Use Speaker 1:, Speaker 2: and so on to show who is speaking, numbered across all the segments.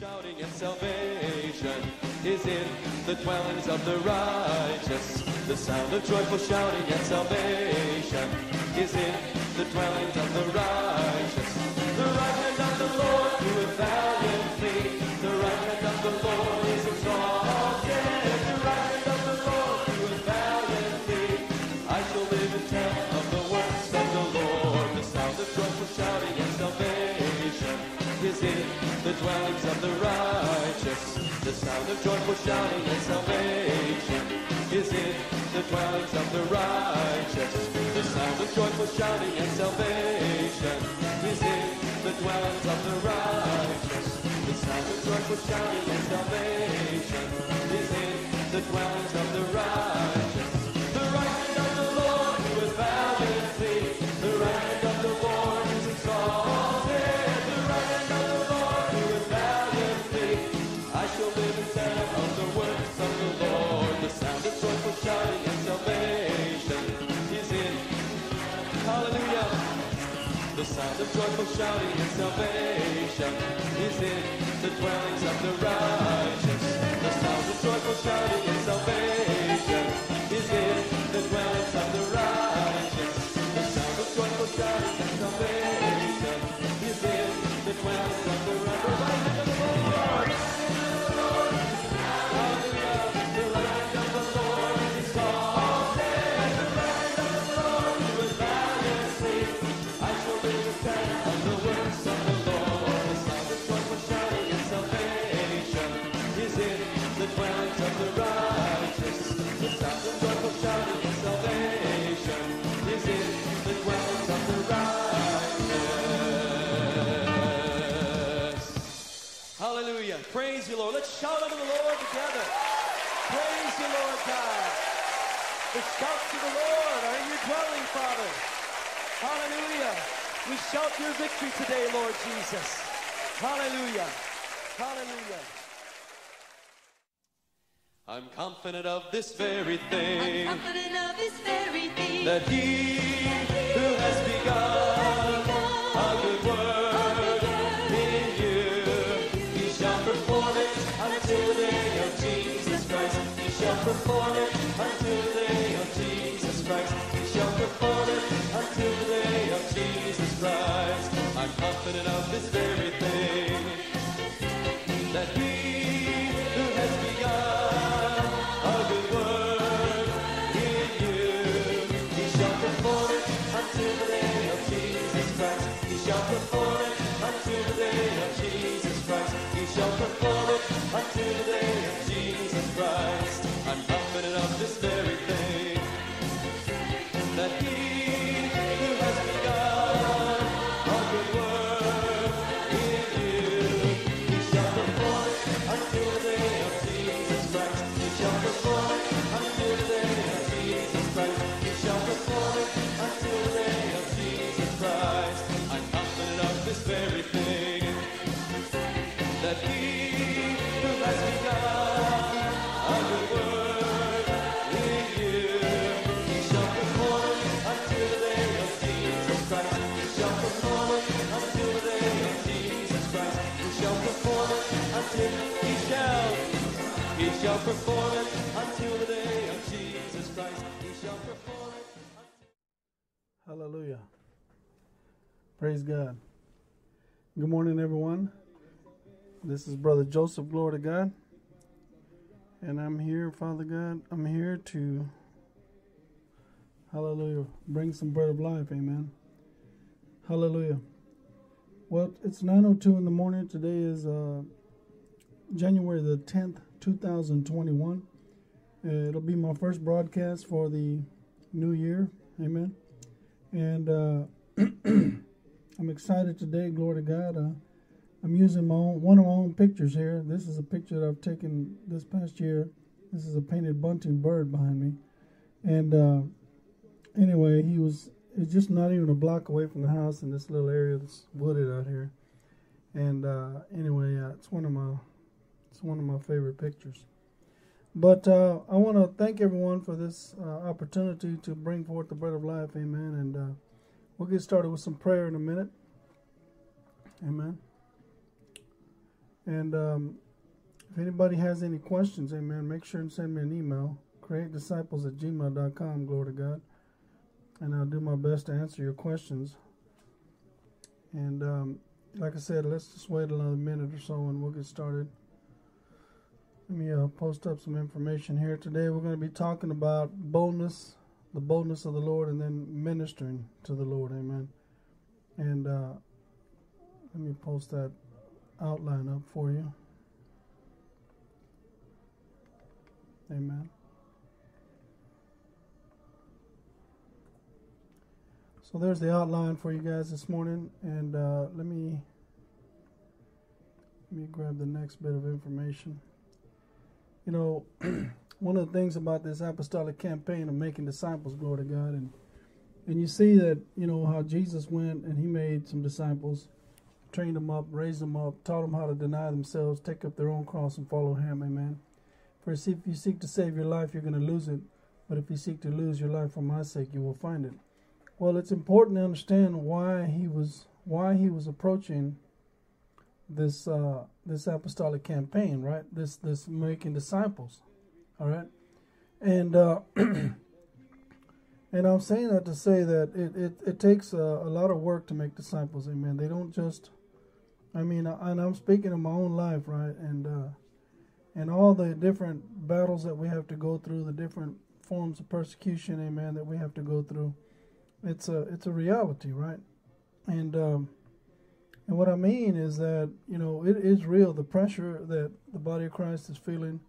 Speaker 1: shouting and salvation is in the dwellings of the righteous. The sound of joyful shouting and salvation is in the dwellings of the righteous. The right hand of the Lord doeth valiantly. The joyful shouting and salvation is in the dwellings of the righteous. The sound of joyful shouting and salvation is in the dwellings of the righteous. The sound of joyful shouting and salvation is in the dwellings of the righteous. Sound of joyful shouting and salvation is in the dwellings of the righteous. The sound of joyful shouting and salvation is in the dwellings of the righteous. The sound of joyful shouting and salvation is in the dwellings of the righteous. Shout unto the Lord together. Praise you, Lord God. The shouts of the Lord are in your dwelling, Father. Hallelujah. We shout your victory today, Lord Jesus. Hallelujah. Hallelujah. I'm confident of this very thing
Speaker 2: I'm confident of this very thing.
Speaker 1: that he who has begun perform it until the day of Jesus Christ. He shall perform it until the day of Jesus Christ. I'm confident of this very thing that he who has begun a good work in you, he shall perform it until the day of Jesus Christ. He shall perform it until the day of Jesus Christ. He shall perform it until the day of Jesus Christ. Confident of this very shall perform it until the day of Jesus Christ. He shall perform it.
Speaker 3: Hallelujah. Praise God. Good morning, everyone. This is Brother Joseph, glory to God. And I'm here, Father God. I'm here to, hallelujah, bring some bread of life. Amen. Hallelujah. Well, it's 9.02 in the morning. Today is uh, January the 10th, 2021. Uh, it'll be my first broadcast for the new year. Amen. And uh, I'm excited today. Glory to God. Uh, I'm using my own one of my own pictures here. This is a picture that I've taken this past year. This is a painted bunting bird behind me. And uh, anyway, he was it's just not even a block away from the house in this little area that's wooded out here. And uh, anyway, uh, it's one of my it's one of my favorite pictures. But uh, I want to thank everyone for this uh, opportunity to bring forth the bread of life. Amen. And uh, we'll get started with some prayer in a minute. Amen. And um, if anybody has any questions, amen, make sure and send me an email. Create disciples at gmail.com, glory to God. And I'll do my best to answer your questions. And um, like I said, let's just wait another minute or so and we'll get started. Let me uh, post up some information here. Today we're going to be talking about boldness, the boldness of the Lord, and then ministering to the Lord. Amen. And uh, let me post that outline up for you. Amen. So there's the outline for you guys this morning, and uh, let me let me grab the next bit of information. You know, one of the things about this apostolic campaign of making disciples, glory to God, and and you see that you know how Jesus went and he made some disciples, trained them up, raised them up, taught them how to deny themselves, take up their own cross, and follow Him. Amen. For if you seek to save your life, you're going to lose it. But if you seek to lose your life for my sake, you will find it. Well, it's important to understand why he was why he was approaching this uh, this apostolic campaign, right? This this making disciples, all right, and uh, and I'm saying that to say that it it, it takes a, a, lot of work to make disciples, amen. They don't just, I mean, and I'm speaking of my own life, right, and uh, and all the different battles that we have to go through, the different forms of persecution, amen, that we have to go through it's a it's a reality, right? And um, and what I mean is that you know it is real. The pressure that the body of Christ is feeling,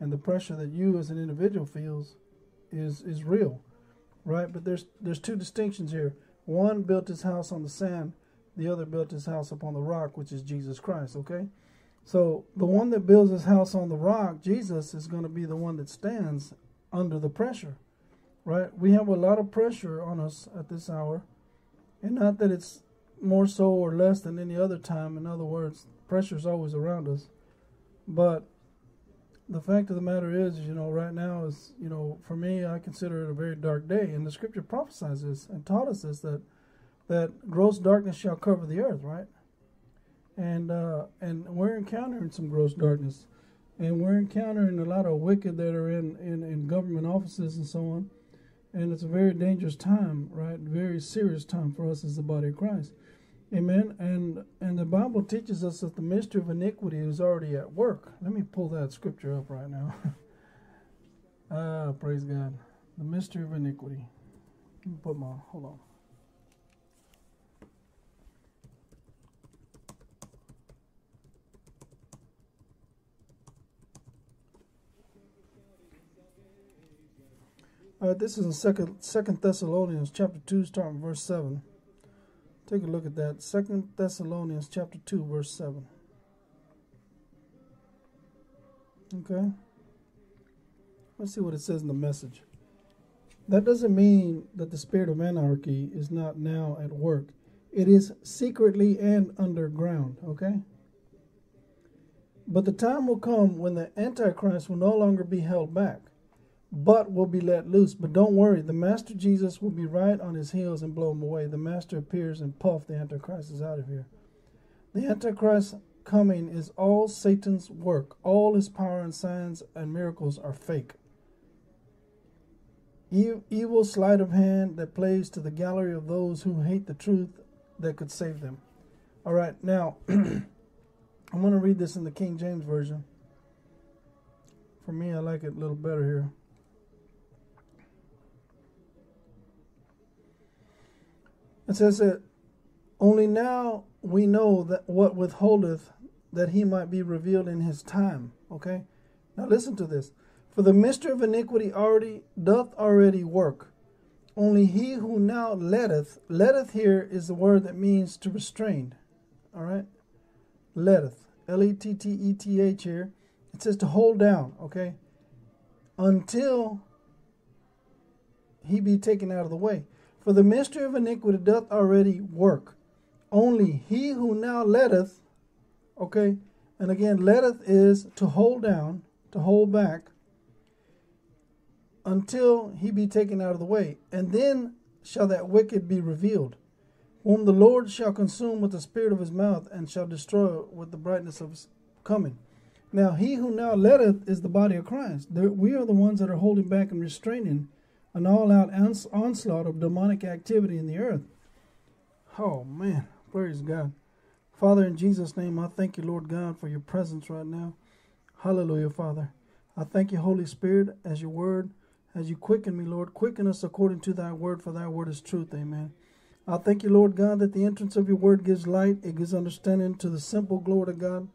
Speaker 3: and the pressure that you as an individual feels, is is real, right? But there's there's two distinctions here. One built his house on the sand, the other built his house upon the rock, which is Jesus Christ. Okay, so the one that builds his house on the rock, Jesus, is going to be the one that stands under the pressure right? We have a lot of pressure on us at this hour, and not that it's more so or less than any other time. In other words, pressure is always around us, but the fact of the matter is, you know, right now is, you know, for me, I consider it a very dark day, and the Scripture prophesies this and taught us this that that gross darkness shall cover the earth, right? And uh, and we're encountering some gross darkness, and we're encountering a lot of wicked that are in in, in government offices and so on and it's a very dangerous time, right? Very serious time for us as the body of Christ. Amen. And and the Bible teaches us that the mystery of iniquity is already at work. Let me pull that scripture up right now. ah, praise God. The mystery of iniquity. Put my hold on. All right, this is in Second Second Thessalonians chapter two, starting verse seven. Take a look at that. Second Thessalonians chapter two, verse seven. Okay. Let's see what it says in the message. That doesn't mean that the spirit of anarchy is not now at work. It is secretly and underground, okay? But the time will come when the Antichrist will no longer be held back but will be let loose. But don't worry, the Master Jesus will be right on his heels and blow him away. The Master appears and puff, the Antichrist is out of here. The Antichrist coming is all Satan's work. All his power and signs and miracles are fake. Evil sleight of hand that plays to the gallery of those who hate the truth that could save them. All right, now I'm going to read this in the King James Version. For me, I like it a little better here. It says that only now we know that what withholdeth that he might be revealed in his time. Okay? Now listen to this. For the mystery of iniquity already doth already work. Only he who now letteth, letteth here is the word that means to restrain. All right? Letteth. L E T T E T H here. It says to hold down, okay? Until he be taken out of the way. For the mystery of iniquity doth already work. Only he who now letteth, okay, and again, letteth is to hold down, to hold back, until he be taken out of the way. And then shall that wicked be revealed, whom the Lord shall consume with the spirit of his mouth, and shall destroy with the brightness of his, coming. Now, he who now letteth is the body of Christ. we are the ones that are holding back and restraining an all out onslaught of demonic activity in the earth. Oh, man. Praise God. Father, in Jesus' name, I thank you, Lord God, for your presence right now. Hallelujah, Father. I thank you, Holy Spirit, as your word, as you quicken me, Lord. Quicken us according to thy word, for thy word is truth. Amen. I thank you, Lord God, that the entrance of your word gives light, it gives understanding to the simple, glory to God.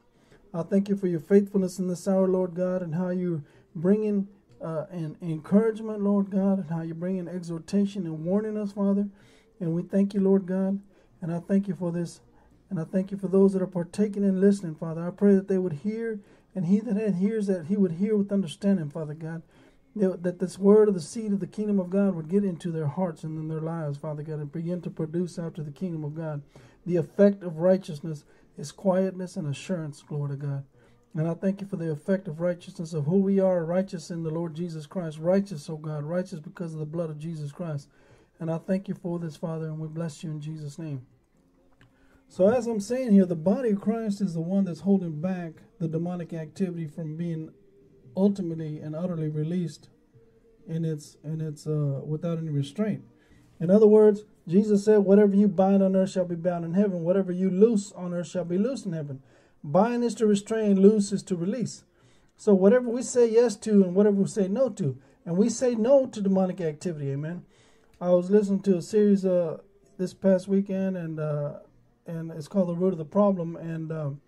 Speaker 3: I thank you for your faithfulness in this hour, Lord God, and how you bring in uh, and encouragement, Lord God, and how you bring in exhortation and warning us, Father. And we thank you, Lord God, and I thank you for this. And I thank you for those that are partaking and listening, Father. I pray that they would hear, and he that hears that he would hear with understanding, Father God. That this word of the seed of the kingdom of God would get into their hearts and in their lives, Father God, and begin to produce after the kingdom of God the effect of righteousness is quietness and assurance, glory to God. And I thank you for the effect of righteousness of who we are, righteous in the Lord Jesus Christ, righteous, oh God, righteous because of the blood of Jesus Christ. And I thank you for this, Father, and we bless you in Jesus' name. So, as I'm saying here, the body of Christ is the one that's holding back the demonic activity from being ultimately and utterly released in its in its uh, without any restraint. In other words, Jesus said, Whatever you bind on earth shall be bound in heaven. Whatever you loose on earth shall be loosed in heaven. Bind is to restrain, loose is to release. So whatever we say yes to and whatever we say no to, and we say no to demonic activity, amen. I was listening to a series uh, this past weekend, and uh, and it's called "The Root of the Problem," and um,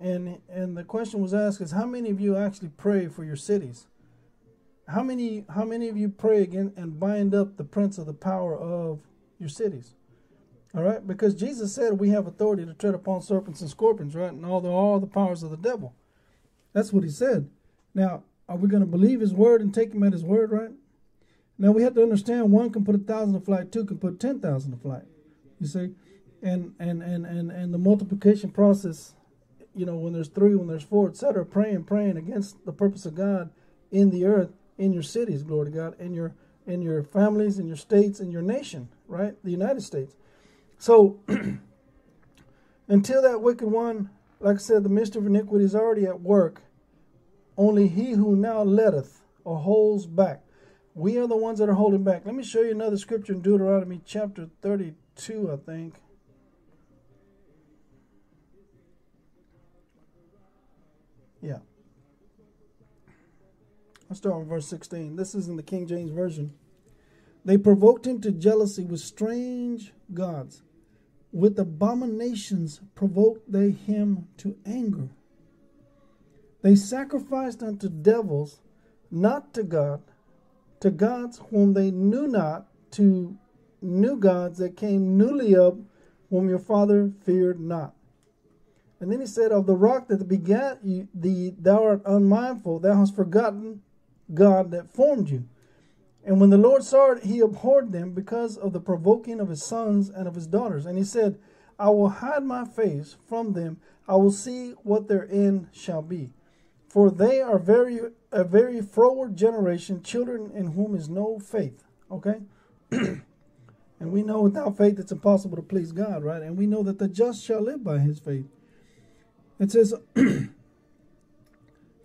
Speaker 3: and and the question was asked is how many of you actually pray for your cities? How many how many of you pray again and bind up the prince of the power of your cities. All right, because Jesus said we have authority to tread upon serpents and scorpions, right, and all the all the powers of the devil. That's what he said. Now, are we going to believe his word and take him at his word, right? Now we have to understand one can put a thousand to flight, two can put ten thousand to flight. You see, and and and and and the multiplication process, you know, when there's three, when there's four, etc., praying, praying against the purpose of God in the earth, in your cities, glory to God, in your in your families, in your states, in your nation, right? The United States. So until that wicked one, like I said, the mystery of iniquity is already at work. Only he who now letteth or holds back. We are the ones that are holding back. Let me show you another scripture in Deuteronomy chapter 32, I think. Yeah. I'll start with verse 16. This is in the King James Version. They provoked him to jealousy with strange gods. With abominations provoked they him to anger. They sacrificed unto devils, not to God, to gods whom they knew not, to new gods that came newly up, whom your father feared not. And then he said, Of the rock that begat you, the thou art unmindful, thou hast forgotten God that formed you. And when the Lord saw it, he abhorred them because of the provoking of his sons and of his daughters. And he said, I will hide my face from them. I will see what their end shall be. For they are very a very froward generation, children in whom is no faith. Okay? and we know without faith it's impossible to please God, right? And we know that the just shall live by his faith. It says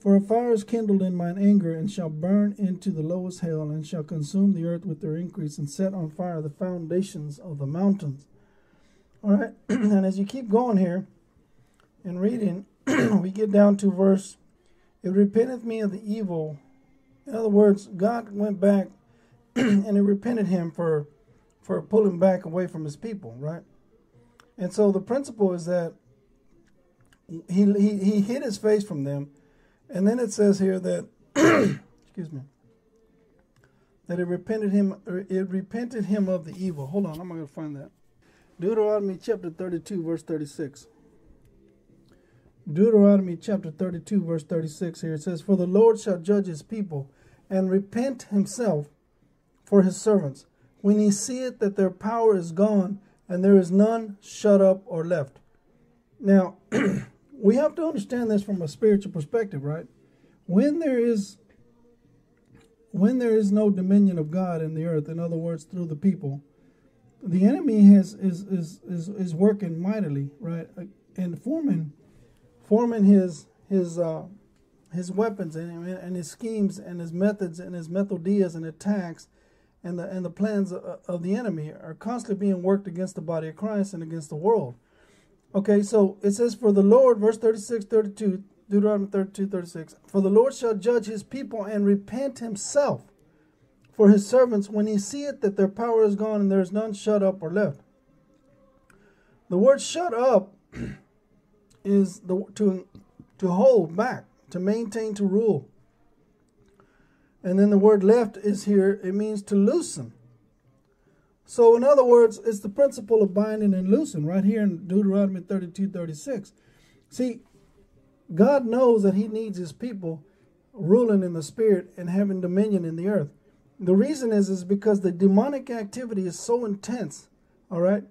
Speaker 3: For a fire is kindled in mine anger, and shall burn into the lowest hell, and shall consume the earth with their increase, and set on fire the foundations of the mountains. All right, and as you keep going here and reading, we get down to verse, It repenteth me of the evil. In other words, God went back and it repented him for for pulling back away from his people, right? And so the principle is that he, he, he hid his face from them and then it says here that, excuse me, that it repented him. It repented him of the evil. Hold on, I'm going to find that. Deuteronomy chapter 32, verse 36. Deuteronomy chapter 32, verse 36 here it says, For the Lord shall judge his people and repent himself for his servants when he seeth that their power is gone and there is none shut up or left. Now, we have to understand this from a spiritual perspective, right? When there is when there is no dominion of God in the earth, in other words, through the people, the enemy has is is is, is working mightily, right, and forming forming his his uh, his weapons and, and his schemes and his methods and his methodias and attacks and the and the plans of, of the enemy are constantly being worked against the body of Christ and against the world. Okay, so it says, For the Lord, verse 36, 32, Deuteronomy 32, 36, For the Lord shall judge his people and repent himself for his servants when he seeth that their power is gone and there is none shut up or left. The word shut up is the to to hold back, to maintain, to rule. And then the word left is here, it means to loosen. So, in other words, it's the principle of binding and loosing right here in Deuteronomy 32 36. See, God knows that He needs His people ruling in the spirit and having dominion in the earth. The reason is is because the demonic activity is so intense, all right?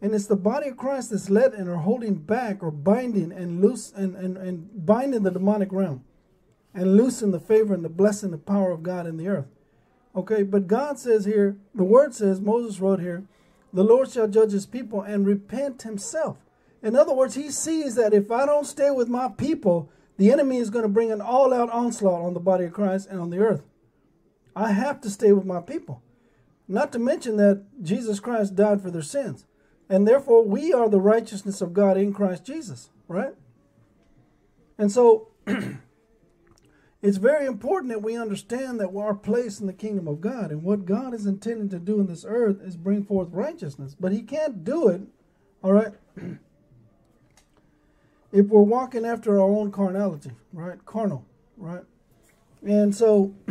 Speaker 3: And it's the body of Christ that's led and are holding back or binding and loose and, and, and binding the demonic realm and loosing the favor and the blessing, the power of God in the earth. Okay, but God says here, the word says, Moses wrote here, the Lord shall judge his people and repent himself. In other words, he sees that if I don't stay with my people, the enemy is going to bring an all out onslaught on the body of Christ and on the earth. I have to stay with my people. Not to mention that Jesus Christ died for their sins. And therefore, we are the righteousness of God in Christ Jesus, right? And so, it's very important that we understand that our place in the kingdom of God and what God is intending to do in this earth is bring forth righteousness. But He can't do it, all right, if we're walking after our own carnality, right? Carnal, right? And so,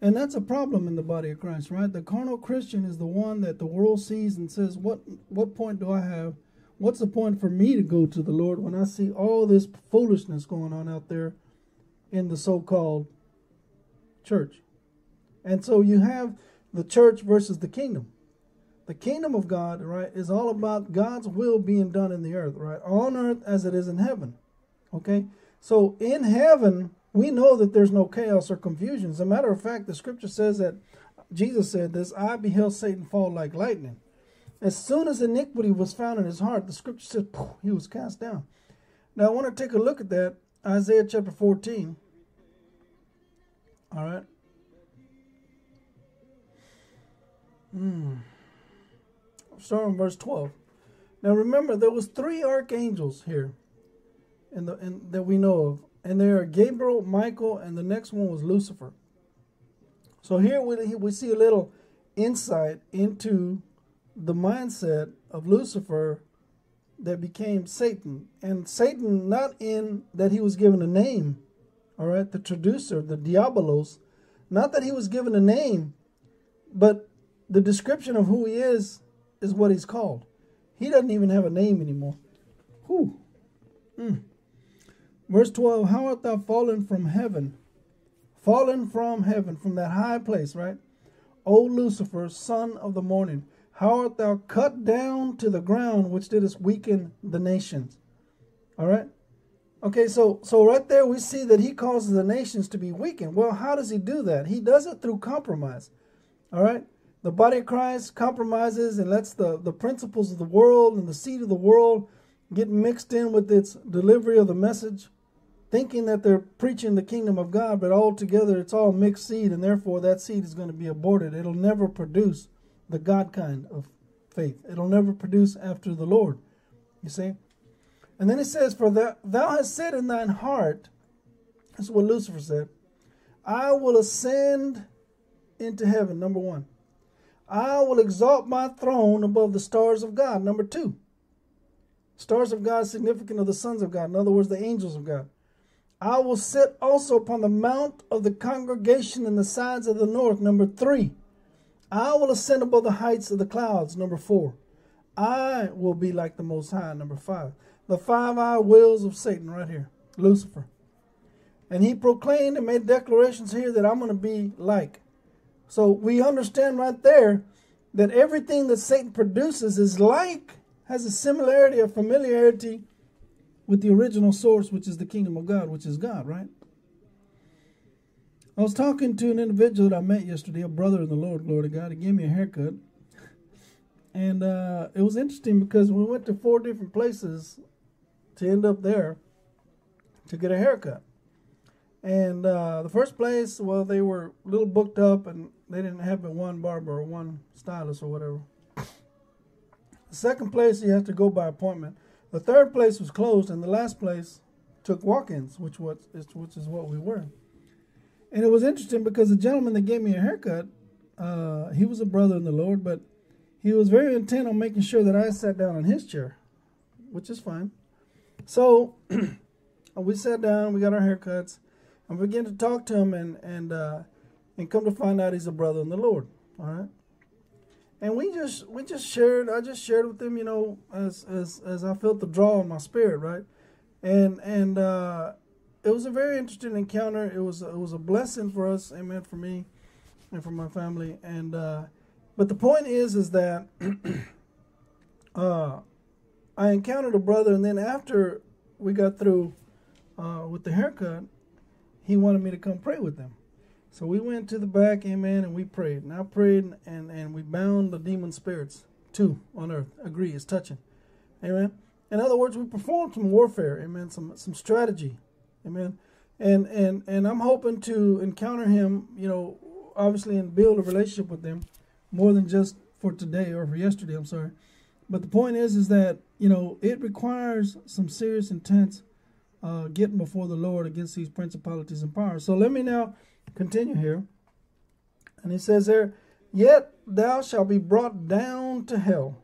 Speaker 3: And that's a problem in the body of Christ, right? The carnal Christian is the one that the world sees and says, "What what point do I have? What's the point for me to go to the Lord when I see all this foolishness going on out there in the so-called church?" And so you have the church versus the kingdom. The kingdom of God, right, is all about God's will being done in the earth, right? On earth as it is in heaven. Okay? So in heaven, we know that there's no chaos or confusion. As a matter of fact, the scripture says that Jesus said this I beheld Satan fall like lightning. As soon as iniquity was found in his heart, the scripture says he was cast down. Now I want to take a look at that. Isaiah chapter 14. All right. Hmm. Starting verse 12. Now remember, there was three archangels here in the in, that we know of and there are Gabriel, Michael, and the next one was Lucifer. So here we, we see a little insight into the mindset of Lucifer that became Satan. And Satan, not in that he was given a name, all right, the traducer, the diabolos, not that he was given a name, but the description of who he is is what he's called. He doesn't even have a name anymore. Whew. Mm. Verse 12 How art thou fallen from heaven? Fallen from heaven, from that high place, right? O Lucifer, son of the morning, how art thou cut down to the ground, which didst weaken the nations? All right? Okay, so so right there we see that he causes the nations to be weakened. Well, how does he do that? He does it through compromise. All right? The body of Christ compromises and lets the, the principles of the world and the seed of the world get mixed in with its delivery of the message thinking that they're preaching the kingdom of God, but altogether it's all mixed seed, and therefore that seed is going to be aborted. It'll never produce the God kind of faith. It'll never produce after the Lord. You see? And then it says, For thou, hast said in thine heart, that's what Lucifer said, I will ascend into heaven, number one. I will exalt my throne above the stars of God, number two. Stars of God significant of the sons of God, in other words, the angels of God. I will sit also upon the mount of the congregation in the sides of the north. Number three, I will ascend above the heights of the clouds. Number four, I will be like the Most High. Number five, the five eye wills of Satan, right here, Lucifer. And he proclaimed and made declarations here that I'm going to be like. So we understand right there that everything that Satan produces is like, has a similarity, a familiarity with the original source, which is the kingdom of God, which is God, right? I was talking to an individual that I met yesterday, a brother in the Lord, glory to God. He gave me a haircut. And uh, it was interesting because we went to four different places to end up there to get a haircut. And uh, the first place, well, they were a little booked up and they didn't have but one barber or one stylist or whatever. The second place, you have to go by appointment. The third place was closed, and the last place took walk-ins, which was which is what we were. And it was interesting because the gentleman that gave me a haircut, uh, he was a brother in the Lord, but he was very intent on making sure that I sat down in his chair, which is fine. So we sat down, we got our haircuts, and we began to talk to him, and and uh, and come to find out he's a brother in the Lord. All right and we just we just shared i just shared with him, you know as as as i felt the draw in my spirit right and and uh it was a very interesting encounter it was it was a blessing for us amen for me and for my family and uh but the point is is that uh i encountered a brother and then after we got through uh with the haircut he wanted me to come pray with them so we went to the back, amen, and we prayed. And I prayed and, and we bound the demon spirits too on earth. Agree, it's touching. Amen. In other words, we performed some warfare, amen, some some strategy. Amen. And and and I'm hoping to encounter him, you know, obviously and build a relationship with them more than just for today or for yesterday, I'm sorry. But the point is is that, you know, it requires some serious intense uh, getting before the Lord against these principalities and powers. So let me now continue here. And he says there, Yet thou shalt be brought down to hell,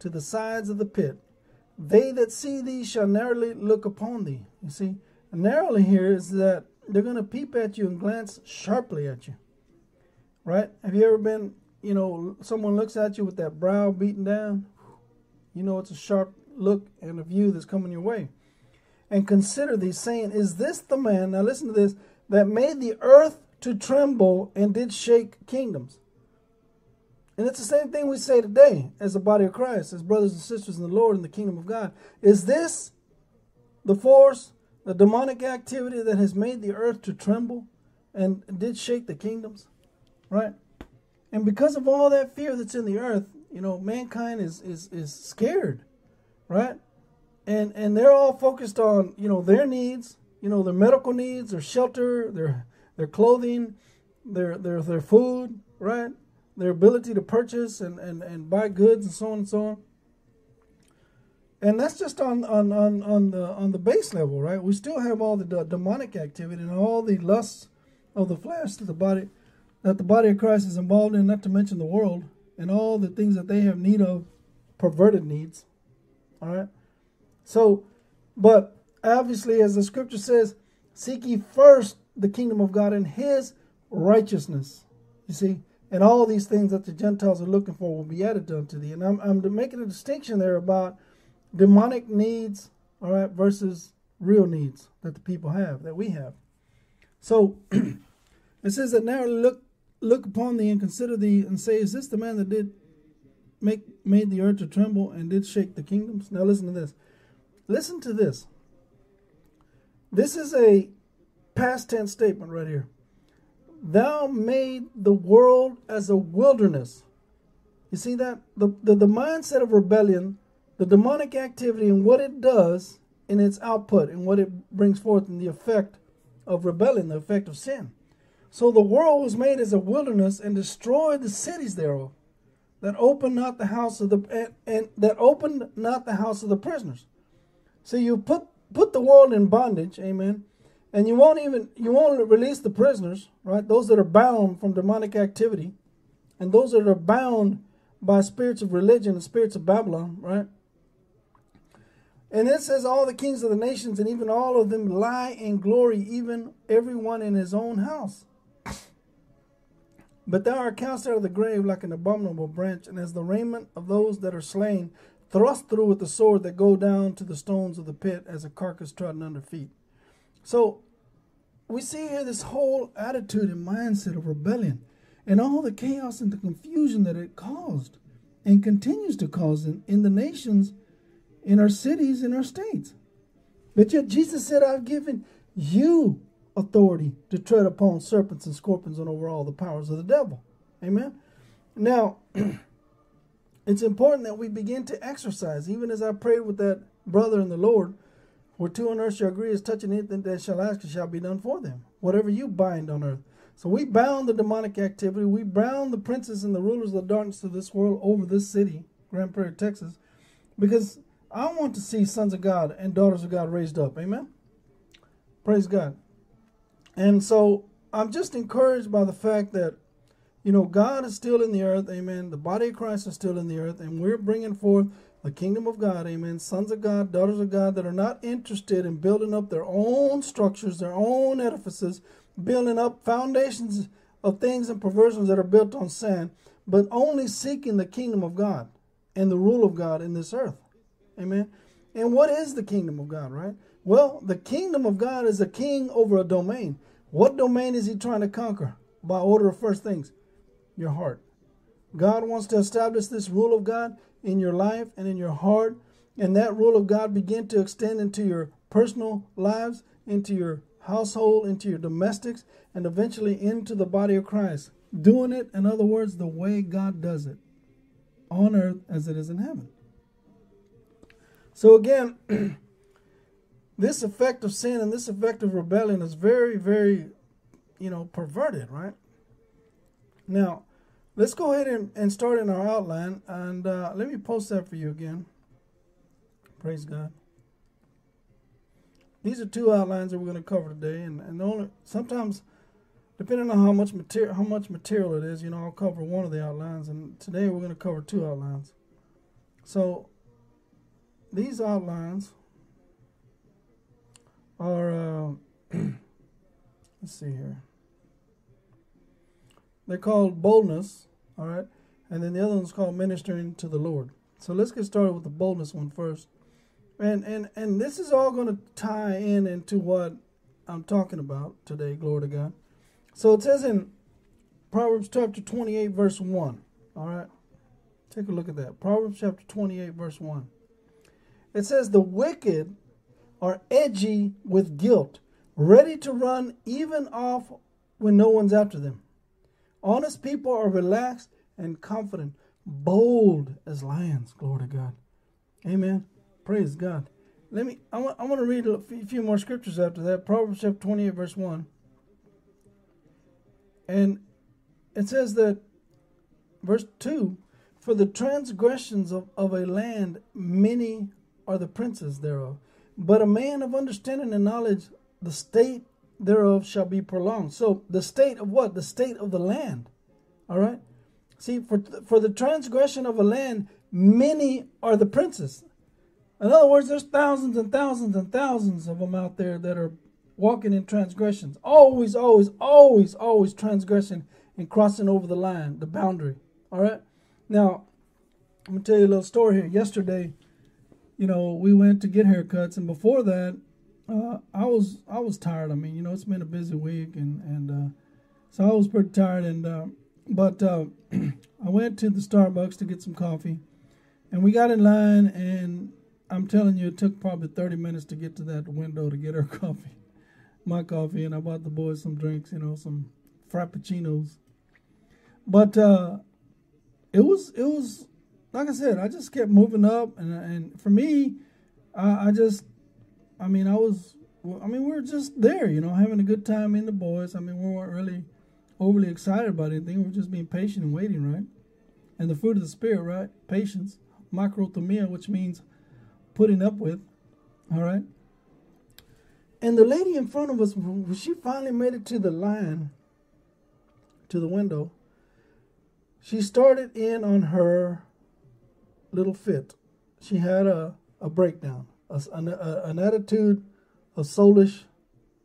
Speaker 3: to the sides of the pit. They that see thee shall narrowly look upon thee. You see, narrowly here is that they're going to peep at you and glance sharply at you. Right? Have you ever been, you know, someone looks at you with that brow beaten down? You know it's a sharp look and a view that's coming your way. And consider thee, saying, Is this the man, now listen to this, that made the earth to tremble and did shake kingdoms. And it's the same thing we say today as the body of Christ, as brothers and sisters in the Lord in the kingdom of God. Is this the force, the demonic activity that has made the earth to tremble and did shake the kingdoms? Right? And because of all that fear that's in the earth, you know, mankind is is is scared, right? And and they're all focused on, you know, their needs, you know, their medical needs, their shelter, their their clothing, their their their food, right? Their ability to purchase and, and, and buy goods and so on and so on. And that's just on, on, on, on the on the base level, right? We still have all the demonic activity and all the lusts of the flesh that the body that the body of Christ is involved in, not to mention the world, and all the things that they have need of, perverted needs. All right. So, but obviously, as the scripture says, seek ye first the kingdom of God and his righteousness. You see, and all these things that the Gentiles are looking for will be added unto thee. And I'm, I'm making a distinction there about demonic needs, all right, versus real needs that the people have, that we have. So it says that now look look upon thee and consider thee and say, Is this the man that did make made the earth to tremble and did shake the kingdoms? Now listen to this. Listen to this. This is a past tense statement right here. Thou made the world as a wilderness. You see that? The, the, the mindset of rebellion, the demonic activity, and what it does in its output and what it brings forth in the effect of rebellion, the effect of sin. So the world was made as a wilderness and destroyed the cities thereof, that opened not the house of the and, and that opened not the house of the prisoners. So you put put the world in bondage, amen, and you won't even you won't release the prisoners right those that are bound from demonic activity and those that are bound by spirits of religion and spirits of babylon right and it says all the kings of the nations and even all of them lie in glory even everyone in his own house. But thou art cast out of the grave like an abominable branch and as the raiment of those that are slain thrust through with the sword that go down to the stones of the pit as a carcass trodden under feet. So we see here this whole attitude and mindset of rebellion and all the chaos and the confusion that it caused and continues to cause in, in the nations, in our cities, in our states. But yet Jesus said, I've given you authority to tread upon serpents and scorpions and over all the powers of the devil. Amen. Now, it's important that we begin to exercise, even as I prayed with that brother in the Lord Where two on earth shall agree as touching anything that shall ask, it shall be done for them. Whatever you bind on earth. So we bound the demonic activity. We bound the princes and the rulers of the darkness of this world over this city, Grand Prairie, Texas, because I want to see sons of God and daughters of God raised up. Amen. Praise God. And so I'm just encouraged by the fact that, you know, God is still in the earth. Amen. The body of Christ is still in the earth, and we're bringing forth the kingdom of God. Amen. Sons of God, daughters of God that are not interested in building up their own structures, their own edifices, building up foundations of things and perversions that are built on sand, but only seeking the kingdom of God and the rule of God in this earth. Amen. And what is the kingdom of God, right? Well, the kingdom of God is a king over a domain. What domain is he trying to conquer? By order of first things, your heart. God wants to establish this rule of God in your life and in your heart, and that rule of God begin to extend into your personal lives, into your household, into your domestics, and eventually into the body of Christ. Doing it, in other words, the way God does it on earth as it is in heaven. So, again, this effect of sin and this effect of rebellion is very, very, you know, perverted, right? Now, let's go ahead and, and start in our outline. And uh, let me post that for you again. Praise God. These are two outlines that we're going to cover today, and, and only sometimes, depending on how much material how much material it is, you know, I'll cover one of the outlines, and today we're going to cover two outlines. So, these outlines are uh, let's see here. They're called boldness, all right, and then the other one's called ministering to the Lord. So let's get started with the boldness one first. And and and this is all going to tie in into what I'm talking about today. Glory to God. So it says in Proverbs chapter 28, verse 1. All right. Take a look at that. Proverbs chapter 28, verse 1. It says, The wicked are edgy with guilt, ready to run even off when no one's after them. Honest people are relaxed and confident, bold as lions. Glory to God. Amen. Praise God. Let me. I want. I want to read a few more scriptures after that. Proverbs chapter twenty-eight, verse one. And it says that, verse two, for the transgressions of, of a land many are the princes thereof, but a man of understanding and knowledge, the state thereof shall be prolonged. So the state of what? The state of the land. All right. See, for for the transgression of a land, many are the princes. In other words, there's thousands and thousands and thousands of them out there that are walking in transgressions. Always, always, always, always transgressing and crossing over the line, the boundary. All right. Now, I'm gonna tell you a little story here. Yesterday, you know, we went to get haircuts, and before that, uh, I was I was tired. I mean, you know, it's been a busy week, and and uh, so I was pretty tired. And uh, but uh, I went to the Starbucks to get some coffee, and we got in line, and I'm telling you, it took probably 30 minutes to get to that window to get our coffee, my coffee, and I bought the boys some drinks, you know, some frappuccinos. But uh, it was it was like I said, I just kept moving up, and and for me, I, I just, I mean, I was, I mean, we were just there, you know, having a good time in the boys. I mean, we weren't really overly excited about anything. We were just being patient and waiting, right? And the fruit of the spirit, right? Patience, macrothumia, which means putting up with. All right. And the lady in front of us, when she finally made it to the line, to the window, she started in on her little fit. She had a, a breakdown, a, an, a, an attitude of soulish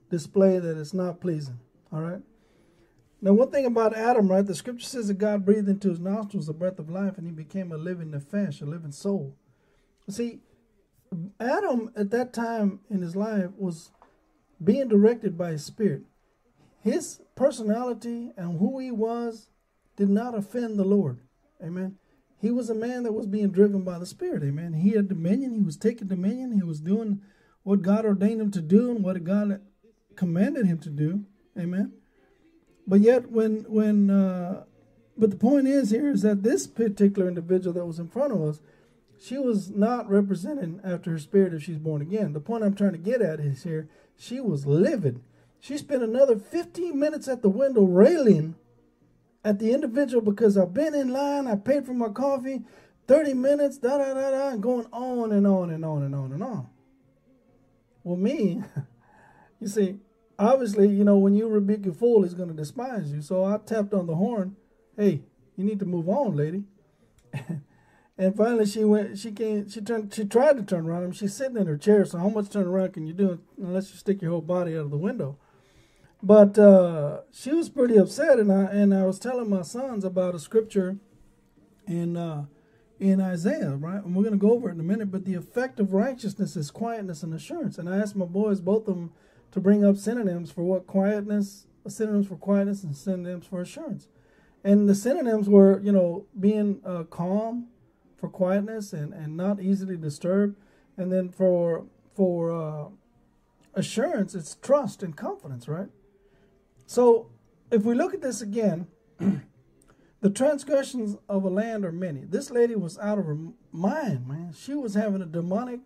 Speaker 3: display that is not pleasing. All right. Now, one thing about Adam, right? The scripture says that God breathed into his nostrils the breath of life and he became a living nefesh, a living soul. See, Adam at that time in his life was being directed by his spirit. His personality and who he was did not offend the Lord. Amen. He was a man that was being driven by the Spirit. Amen. He had dominion. He was taking dominion. He was doing what God ordained him to do and what God commanded him to do. Amen. But yet, when when uh, but the point is here is that this particular individual that was in front of us she was not representing after her spirit if she's born again. The point I'm trying to get at is here, she was livid. She spent another 15 minutes at the window railing at the individual because I've been in line, I paid for my coffee, 30 minutes, da da da da, going on and on and on and on and on. Well, me, you see, obviously, you know, when you rebuke a fool, he's going to despise you. So I tapped on the horn. Hey, you need to move on, lady. and finally, she went. She came. She turned. She tried to turn around. I mean, she's sitting in her chair. So how much turn around can you do unless you stick your whole body out of the window? But uh, she was pretty upset, and I and I was telling my sons about a scripture in uh, in Isaiah, right? And we're to go over it in a minute. But the effect of righteousness is quietness and assurance. And I asked my boys, both of them, to bring up synonyms for what quietness, synonyms for quietness, and synonyms for assurance. And the synonyms were, you know, being uh, calm for quietness and, and not easily disturbed. And then for for uh, assurance, it's trust and confidence, right? So if we look at this again, the transgressions of a land are many. This lady was out of her mind, man. She was having a demonic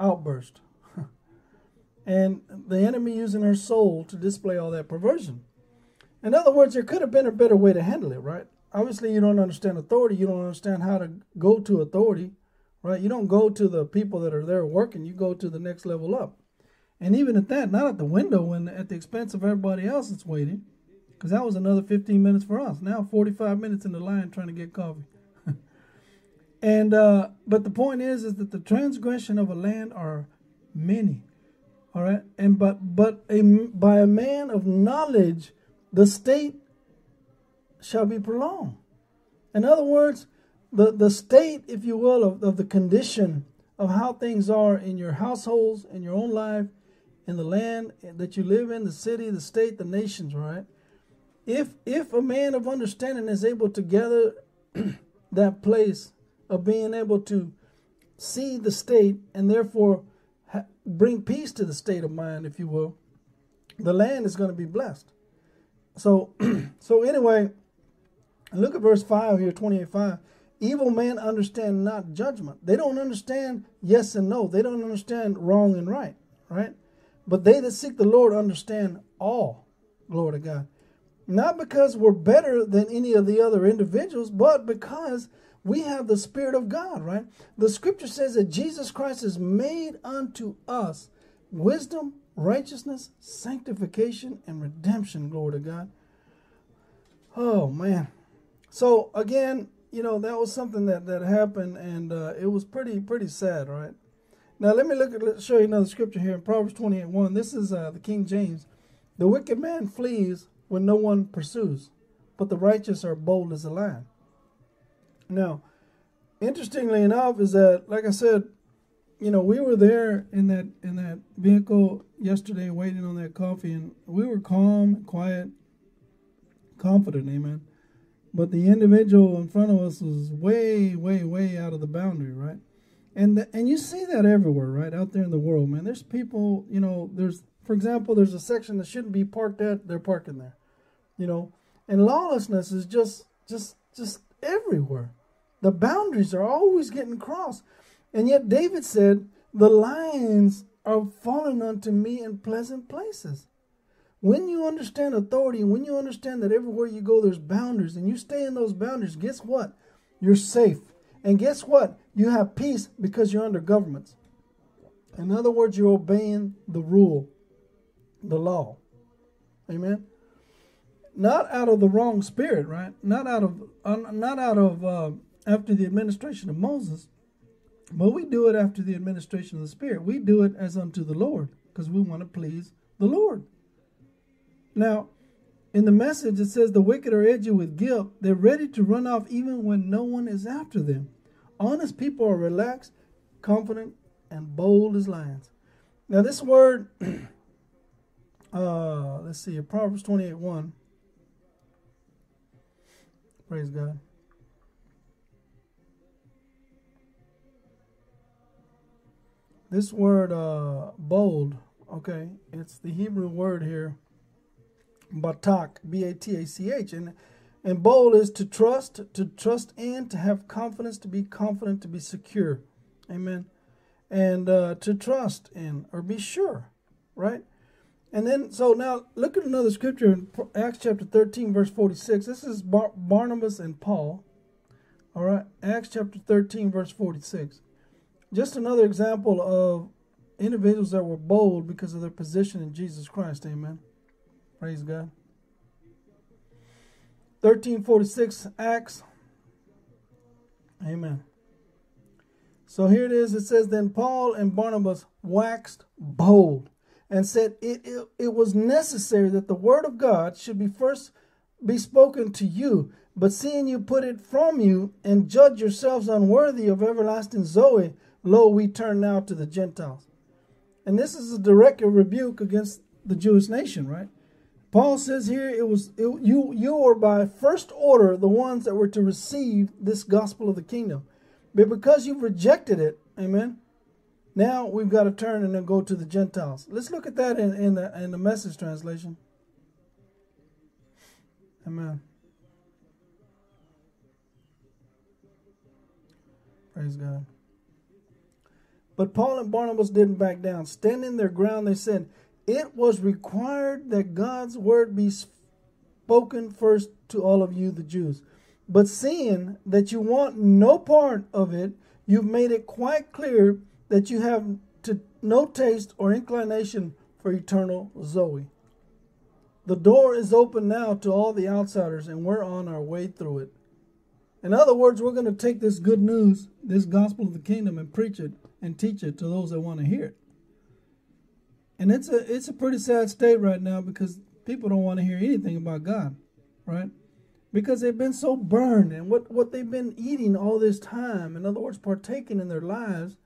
Speaker 3: outburst. and the enemy using her soul to display all that perversion. In other words, there could have been a better way to handle it, right? Obviously, you don't understand authority. You don't understand how to go to authority, right? You don't go to the people that are there working. You go to the next level up. And even at that, not at the window when at the expense of everybody else that's waiting, because that was another 15 minutes for us. Now 45 minutes in the line trying to get coffee. and uh, but the point is, is that the transgression of a land are many. All right, and but but a, by a man of knowledge the state shall be prolonged. In other words, the, the state, if you will, of, of the condition of how things are in your households, in your own life, in the land that you live in, the city, the state, the nations, right? If if a man of understanding is able to gather that place of being able to see the state and therefore ha- bring peace to the state of mind, if you will, the land is going to be blessed. So, so anyway, look at verse 5 here, 28 5. Evil men understand not judgment. They don't understand yes and no. They don't understand wrong and right, right? But they that seek the Lord understand all. Glory to God. Not because we're better than any of the other individuals, but because we have the Spirit of God, right? The scripture says that Jesus Christ is made unto us wisdom, righteousness, sanctification, and redemption. Glory to God. Oh man. So again, you know that was something that that happened, and uh, it was pretty pretty sad, right? Now let me look at let's show you another scripture here in Proverbs twenty eight one. This is uh, the King James. The wicked man flees when no one pursues, but the righteous are bold as a lion. Now, interestingly enough, is that like I said, you know, we were there in that in that vehicle yesterday, waiting on that coffee, and we were calm, quiet, confident, amen. But the individual in front of us was way, way, way out of the boundary, right? And the, and you see that everywhere, right? Out there in the world, man. There's people, you know. There's, for example, there's a section that shouldn't be parked at. They're parking there, you know. And lawlessness is just, just, just everywhere. The boundaries are always getting crossed. And yet David said, The lions are falling unto me in pleasant places. When you understand authority, and when you understand that everywhere you go there's boundaries, and you stay in those boundaries, guess what? You're safe. And guess what? You have peace because you're under governments. In other words, you're obeying the rule, the law. Amen. Not out of the wrong spirit, right? Not out of, not out of uh, after the administration of Moses, but we do it after the administration of the Spirit. We do it as unto the Lord because we want to please the Lord. Now, in the message, it says the wicked are edgy with guilt. They're ready to run off even when no one is after them. Honest people are relaxed, confident, and bold as lions. Now, this word, uh, let's see, Proverbs 28 1. Praise God. This word uh, bold, okay, it's the Hebrew word here, batach, B A T A C H. And And bold is to trust, to trust in, to have confidence, to be confident, to be secure. Amen. And uh, to trust in or be sure, right? And then, so now look at another scripture in Acts chapter 13, verse 46. This is Bar- Barnabas and Paul. All right, Acts chapter 13, verse 46. Just another example of individuals that were bold because of their position in Jesus Christ. Amen. Praise God. 1346 Acts. Amen. So here it is. It says, Then Paul and Barnabas waxed bold and said it, it, it was necessary that the word of God should be first be spoken to you. But seeing you put it from you and judge yourselves unworthy of everlasting Zoe, lo, we turn now to the Gentiles. And this is a direct rebuke against the Jewish nation, right? Paul says here it was it, you you were by first order the ones that were to receive this gospel of the kingdom. But because you've rejected it, amen. Now we've got to turn and then go to the Gentiles. Let's look at that in, in the in the message translation. Amen. Praise God. But Paul and Barnabas didn't back down. Standing their ground, they said, It was required that God's word be spoken first to all of you, the Jews. But seeing that you want no part of it, you've made it quite clear that you have to, no taste or inclination for eternal Zoe. The door is open now to all the outsiders, and we're on our way through it. In other words, we're going to take this good news, this gospel of the kingdom, and preach it and teach it to those that want to hear it. And it's a it's a pretty sad state right now because people don't want to hear anything about God, right? Because they've been so burned and what, what they've been eating all this time, in other words, partaking in their lives,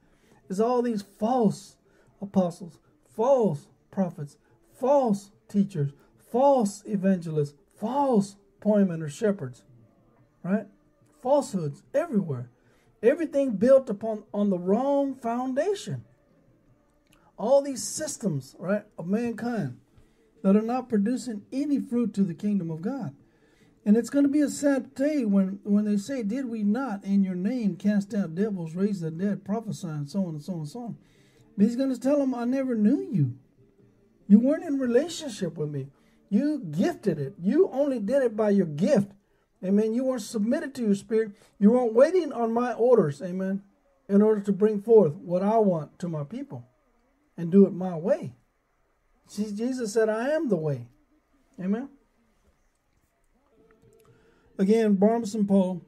Speaker 3: is all these false apostles, false prophets, false teachers, false evangelists, false poemen or shepherds, right? Falsehoods everywhere. Everything built upon on the wrong foundation. All these systems, right, of mankind that are not producing any fruit to the kingdom of God. And it's going to be a sad day when, when they say, Did we not in your name cast out devils, raise the dead, prophesy, and so on and so on and so on? But he's going to tell them, I never knew you. You weren't in relationship with me. You gifted it. You only did it by your gift. Amen. You weren't submitted to your spirit. You weren't waiting on my orders. Amen. In order to bring forth what I want to my people and do it my way. See, Jesus said, I am the way. Amen. Again, Barnabas and Paul,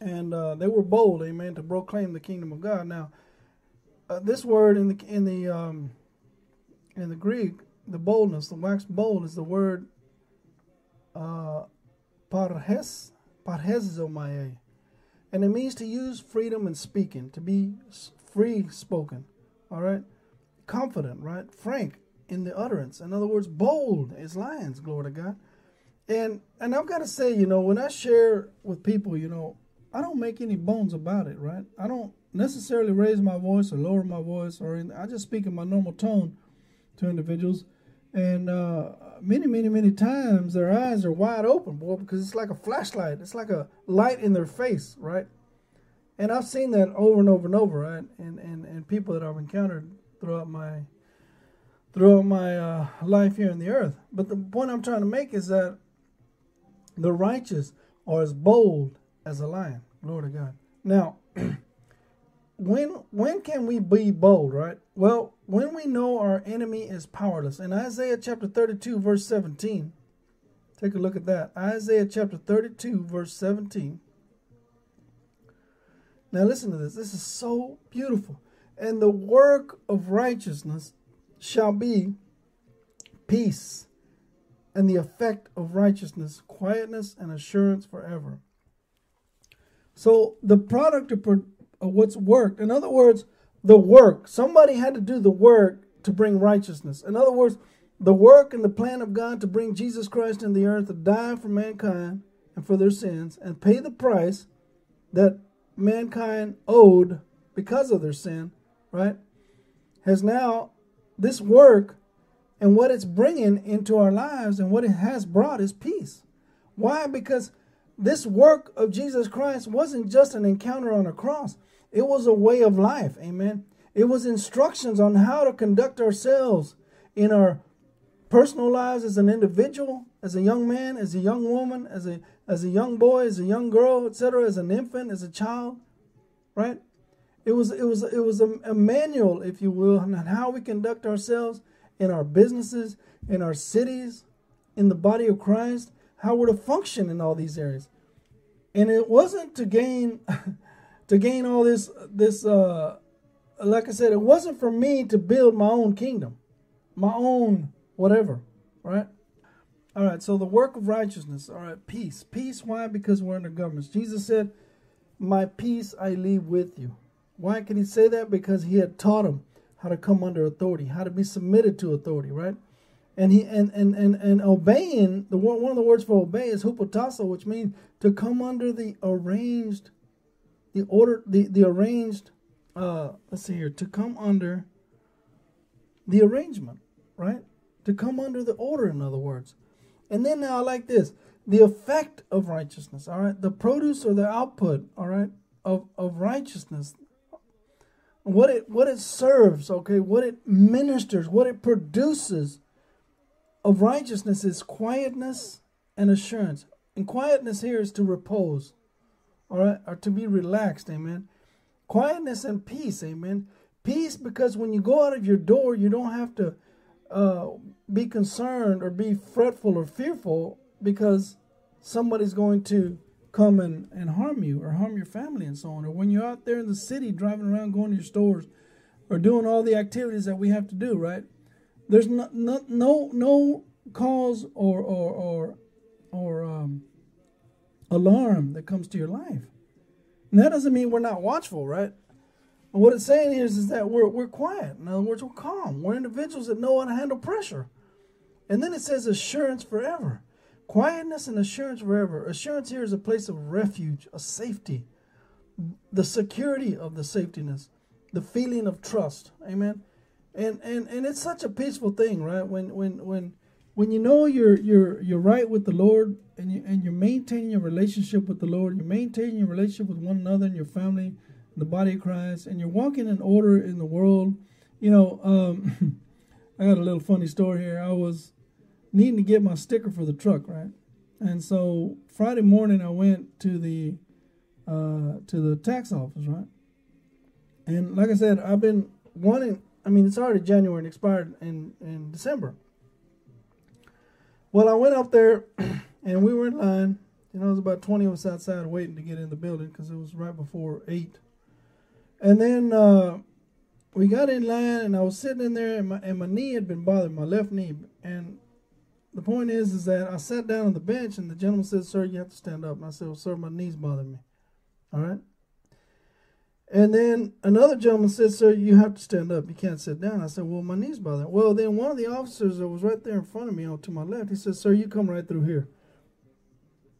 Speaker 3: and uh, they were bold, amen, to proclaim the kingdom of God. Now, uh, this word in the in the um, in the Greek, the boldness, the wax bold, is the word uh, parhes, parhezomae. And it means to use freedom in speaking, to be free spoken. All right? Confident, right? Frank in the utterance. In other words, bold as lions, glory to God. And and I've got to say, you know, when I share with people, you know, I don't make any bones about it, right? I don't necessarily raise my voice or lower my voice or anything. I just speak in my normal tone to individuals and uh, many, many, many times their eyes are wide open, boy, because it's like a flashlight. It's like a light in their face, right? And I've seen that over and over and over, right? And and, and people that I've encountered throughout my throughout my uh, life here on the earth. But the point I'm trying to make is that the righteous are as bold as a lion. Lord of God. Now, when when can we be bold, right? Well, when we know our enemy is powerless. In Isaiah chapter 32, verse 17, take a look at that. Isaiah chapter 32, verse 17. Now, listen to this. This is so beautiful. And the work of righteousness shall be peace, and the effect of righteousness, quietness and assurance forever. So, the product of what's worked, in other words, the work. Somebody had to do the work to bring righteousness. In other words, the work and the plan of God to bring Jesus Christ in the earth to die for mankind and for their sins and pay the price that mankind owed because of their sin, right? Has now this work and what it's bringing into our lives and what it has brought is peace. Why? Because this work of Jesus Christ wasn't just an encounter on a cross, it was a way of life. Amen. It was instructions on how to conduct ourselves in our personal lives as an individual, as a young man, as a young woman, as a as a young boy, as a young girl, etc., as an infant, as a child, right? It was it was it was a, a manual, if you will, on how we conduct ourselves in our businesses, in our cities, in the body of Christ, how we're to function in all these areas. And it wasn't to gain to gain all this this uh like I said, it wasn't for me to build my own kingdom, my own whatever, right? All right, so the work of righteousness, all right, peace. Peace, why? Because we're under governments. Jesus said, My peace I leave with you. Why can he say that? Because he had taught them how to come under authority, how to be submitted to authority, right? And he and and and, and obeying the one of the words for obey is hupotasso, which means to come under the arranged, the order, the the arranged. Uh, let's see here, to come under the arrangement, right? To come under the order, in other words. And then now I like this the effect of righteousness, all right? The produce or the output, all right, of, of righteousness. What it what it serves, okay, what it ministers, what it produces of righteousness is quietness and assurance. And quietness here is to repose, all right, or to be relaxed, amen. Quietness and peace, amen. Peace because when you go out of your door, you don't have to uh, be concerned or be fretful or fearful because somebody's going to come and, and harm you or harm your family and so on. Or when you're out there in the city driving around, going to your stores, or doing all the activities that we have to do, right? There's no no no, no cause or or or or um, alarm that comes to your life. And that doesn't mean we're not watchful, right? And what it's saying is, is that we're, we're quiet. In other words, we're calm. We're individuals that know how to handle pressure. And then it says assurance forever. Quietness and assurance forever. Assurance here is a place of refuge, a safety, the security of the safetiness, the feeling of trust. Amen. And and and it's such a peaceful thing, right? When when when when you know you're you're you're right with the Lord and you and you're maintaining your relationship with the Lord, you're maintaining your relationship with one another and your family, the body of Christ, and you're walking in order in the world. You know, um, I got a little funny story here. I was needing to get my sticker for the truck, right? And so Friday morning, I went to the uh, to the tax office, right? And like I said, I've been wanting. I mean, it's already January and expired in in December. Well, I went up there, and we were in line. You know, it was about twenty of us outside waiting to get in the building because it was right before eight. And then uh, we got in line, and I was sitting in there, and my, and my knee had been bothering my left knee. And the point is, is that I sat down on the bench, and the gentleman said, "Sir, you have to stand up." And I said, "Well, sir, my knees bother me." All right. And then another gentleman said, "Sir, you have to stand up. You can't sit down." I said, "Well, my knees bother." Me. Well, then one of the officers that was right there in front of me, on to my left, he said, "Sir, you come right through here."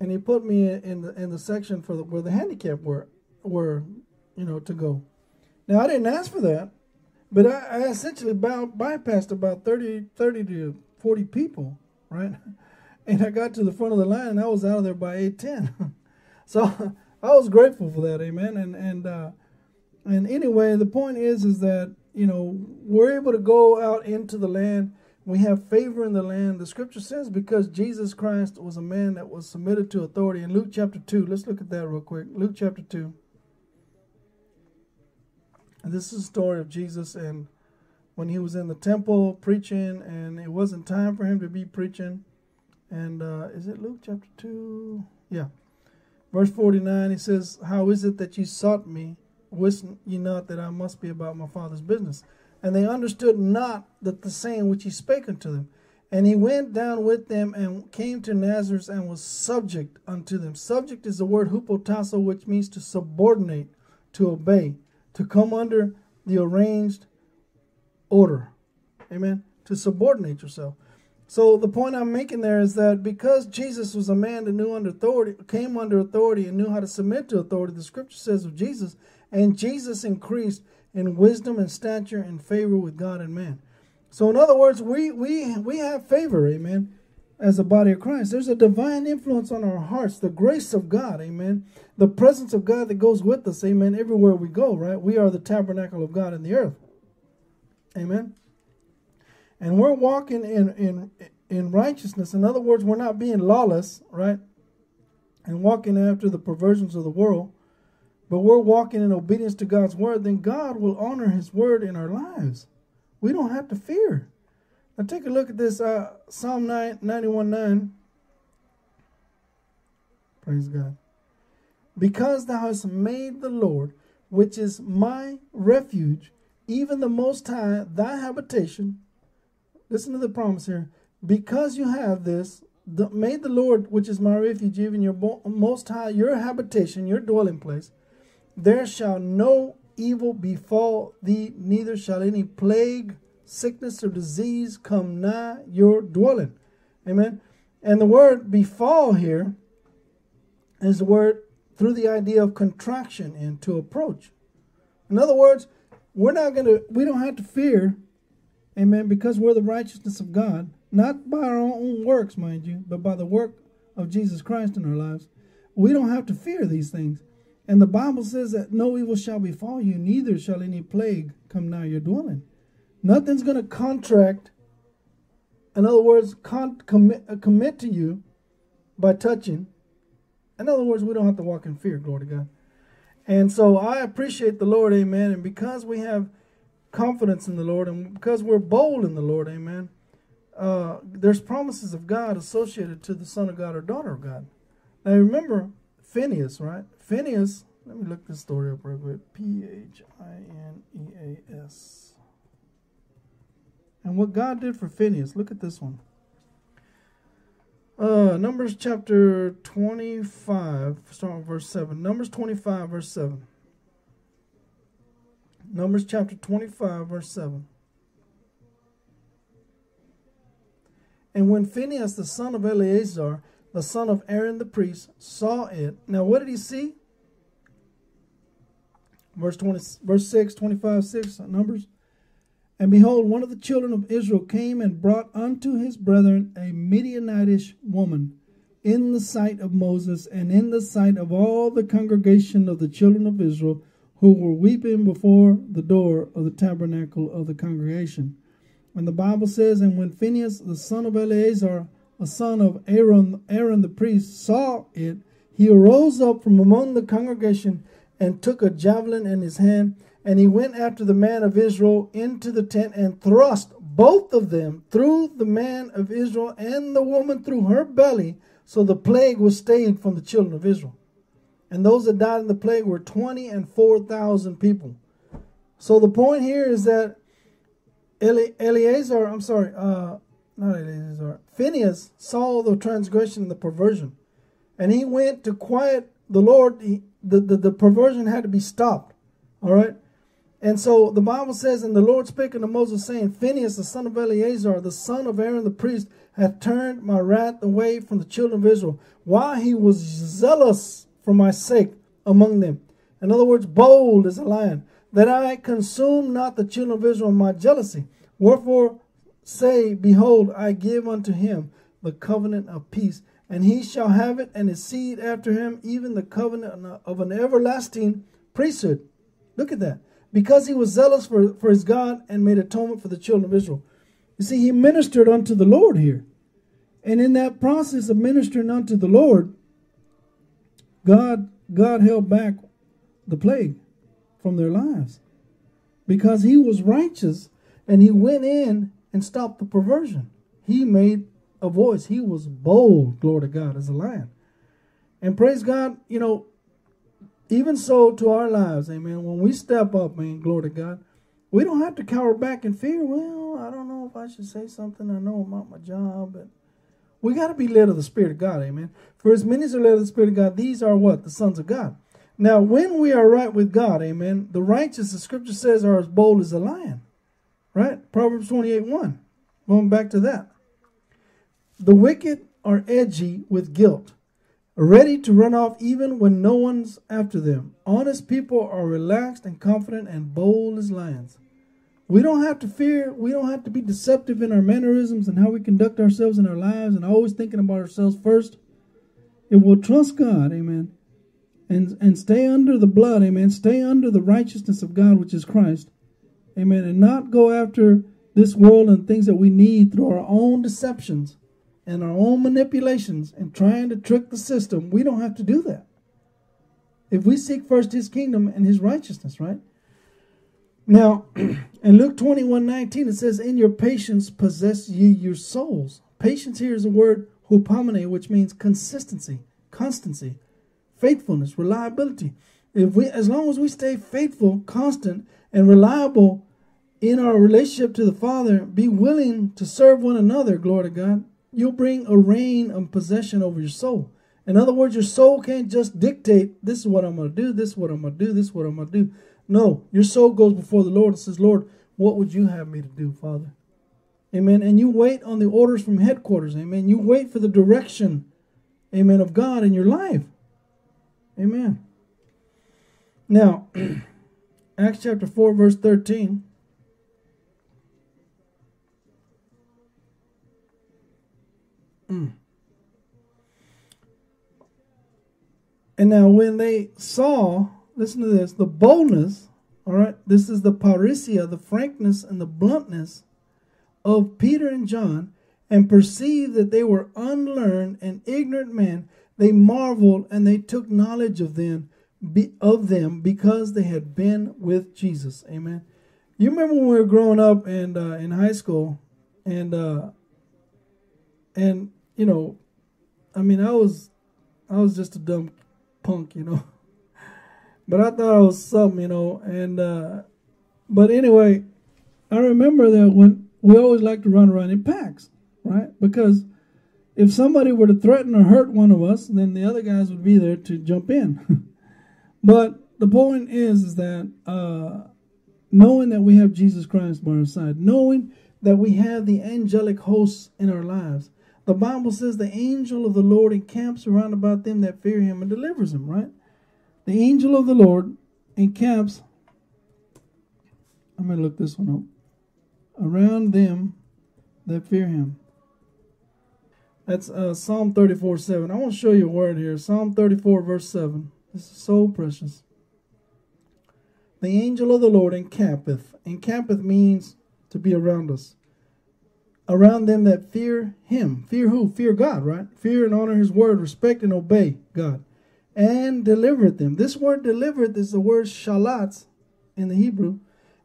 Speaker 3: And he put me in the in the section for the, where the handicapped were were you know, to go. Now, I didn't ask for that, but I, I essentially bypassed about 30, 30 to 40 people, right? And I got to the front of the line and I was out of there by 810. so I was grateful for that, amen. And, and, uh, and anyway, the point is, is that, you know, we're able to go out into the land. We have favor in the land. The scripture says because Jesus Christ was a man that was submitted to authority. In Luke chapter 2, let's look at that real quick. Luke chapter 2. And this is a story of Jesus and when he was in the temple preaching and it wasn't time for him to be preaching. And uh, is it Luke chapter 2? Yeah. Verse 49, he says, How is it that you sought me? Wist ye not that I must be about my father's business? And they understood not that the saying which he spake unto them. And he went down with them and came to Nazareth and was subject unto them. Subject is the word hupotasso, which means to subordinate, to obey to come under the arranged order. Amen. To subordinate yourself. So the point I'm making there is that because Jesus was a man that knew under authority, came under authority and knew how to submit to authority, the scripture says of Jesus, and Jesus increased in wisdom and stature and favor with God and man. So in other words, we we we have favor, amen. as a body of Christ. There's a divine influence on our hearts, the grace of God, amen. The presence of God that goes with us, amen, everywhere we go, right? We are the tabernacle of God in the earth. Amen. And we're walking in in in righteousness. In other words, we're not being lawless, right? And walking after the perversions of the world, but we're walking in obedience to God's word, then God will honor his word in our lives. We don't have to fear. Now take a look at this uh, Psalm 9, 91 9. Praise God. Because thou hast made the Lord, which is my refuge, even the Most High, thy habitation. Listen to the promise here. Because you have this, the, made the Lord, which is my refuge, even your Most High, your habitation, your dwelling place, there shall no evil befall thee, neither shall any plague sickness or disease come nigh your dwelling. Amen. And the word befall here is the word through the idea of contraction and to approach. In other words, we're not going to, we don't have to fear, amen, because we're the righteousness of God, not by our own works, mind you, but by the work of Jesus Christ in our lives. We don't have to fear these things. And the Bible says that no evil shall befall you, neither shall any plague come nigh your dwelling. Nothing's going to contract, in other words, con- commit, uh, commit to you by touching. In other words, we don't have to walk in fear, glory to God. And so I appreciate the Lord, amen. And because we have confidence in the Lord and because we're bold in the Lord, amen, uh, there's promises of God associated to the son of God or daughter of God. Now remember Phineas, right? Phineas, let me look this story up real quick. P H I N E A S. And what God did for Phineas, look at this one. Uh, Numbers chapter 25, starting verse 7. Numbers 25, verse 7. Numbers chapter 25, verse 7. And when Phinehas, the son of Eleazar, the son of Aaron the priest, saw it. Now, what did he see? Verse 20, verse 6, 25, 6, Numbers. And behold, one of the children of Israel came and brought unto his brethren a Midianitish woman in the sight of Moses and in the sight of all the congregation of the children of Israel who were weeping before the door of the tabernacle of the congregation. And the Bible says, And when Phinehas, the son of Eleazar, a son of Aaron, Aaron the priest, saw it, he arose up from among the congregation and took a javelin in his hand and he went after the man of Israel into the tent and thrust both of them through the man of Israel and the woman through her belly. So the plague was stayed from the children of Israel. And those that died in the plague were 20 and 4,000 people. So the point here is that Eli- Eleazar, I'm sorry, uh, not Eleazar, Phineas saw the transgression and the perversion. And he went to quiet the Lord. He, the, the, the perversion had to be stopped. All right. And so the Bible says, And the Lord spake unto Moses, saying, Phinehas, the son of Eleazar, the son of Aaron the priest, hath turned my wrath away from the children of Israel, while he was zealous for my sake among them. In other words, bold as a lion, that I consume not the children of Israel in my jealousy. Wherefore say, Behold, I give unto him the covenant of peace, and he shall have it, and his seed after him, even the covenant of an everlasting priesthood. Look at that because he was zealous for, for his God and made atonement for the children of Israel. You see, he ministered unto the Lord here. And in that process of ministering unto the Lord, God, God held back the plague from their lives because he was righteous and he went in and stopped the perversion. He made a voice. He was bold, glory to God, as a lion. And praise God, you know, even so to our lives, amen. When we step up, man, glory to God, we don't have to cower back in fear. Well, I don't know if I should say something. I know about my job, but we got to be led of the Spirit of God, amen. For as many as are led of the Spirit of God, these are what? The sons of God. Now, when we are right with God, amen, the righteous, the scripture says, are as bold as a lion, right? Proverbs 28 1. Going back to that. The wicked are edgy with guilt ready to run off even when no one's after them. Honest people are relaxed and confident and bold as lions. We don't have to fear. We don't have to be deceptive in our mannerisms and how we conduct ourselves in our lives and always thinking about ourselves first. It will trust God, amen. And and stay under the blood, amen. Stay under the righteousness of God, which is Christ. Amen. And not go after this world and things that we need through our own deceptions and our own manipulations and trying to trick the system. We don't have to do that. If we seek first his kingdom and his righteousness, right? Now, in Luke 21 19, it says, In your patience possess ye your souls. Patience here is a word hupomene, which means consistency, constancy, faithfulness, reliability. If we as long as we stay faithful, constant, and reliable in our relationship to the Father, be willing to serve one another, glory to God, you'll bring a reign of possession over your soul. In other words, your soul can't just dictate, this is what I'm going to do, this is what I'm going to do, this is what I'm going to do. No, your soul goes before the Lord and says, Lord, what would you have me to do, Father? Amen. And you wait on the orders from headquarters. Amen. You wait for the direction, amen, of God in your life. Amen. Now, Acts chapter 4, verse 13. Mm. And now, when they saw, listen to this, the boldness, all right, this is the parrhesia, the frankness and the bluntness of Peter and John, and perceived that they were unlearned and ignorant men, they marveled and they took knowledge of them, be, of them because they had been with Jesus. Amen. You remember when we were growing up and uh, in high school, and uh, and you know, I mean, I was I was just a dumb punk, you know. but I thought I was something, you know. And uh, but anyway, I remember that when we always like to run around in packs, right? Because if somebody were to threaten or hurt one of us, then the other guys would be there to jump in. but the point is, is that uh, knowing that we have Jesus Christ by our side, knowing that we have the angelic hosts in our lives, the Bible says the angel of the Lord encamps around about them that fear him and delivers them, right? The angel of the Lord encamps. I'm going to look this one up. Around them that fear him. That's uh, Psalm 34 7. I want to show you a word here. Psalm 34, verse 7. This is so precious. The angel of the Lord encampeth. Encampeth means to be around us around them that fear him. Fear who? Fear God, right? Fear and honor his word, respect and obey God. And delivereth them. This word delivereth is the word shalat in the Hebrew.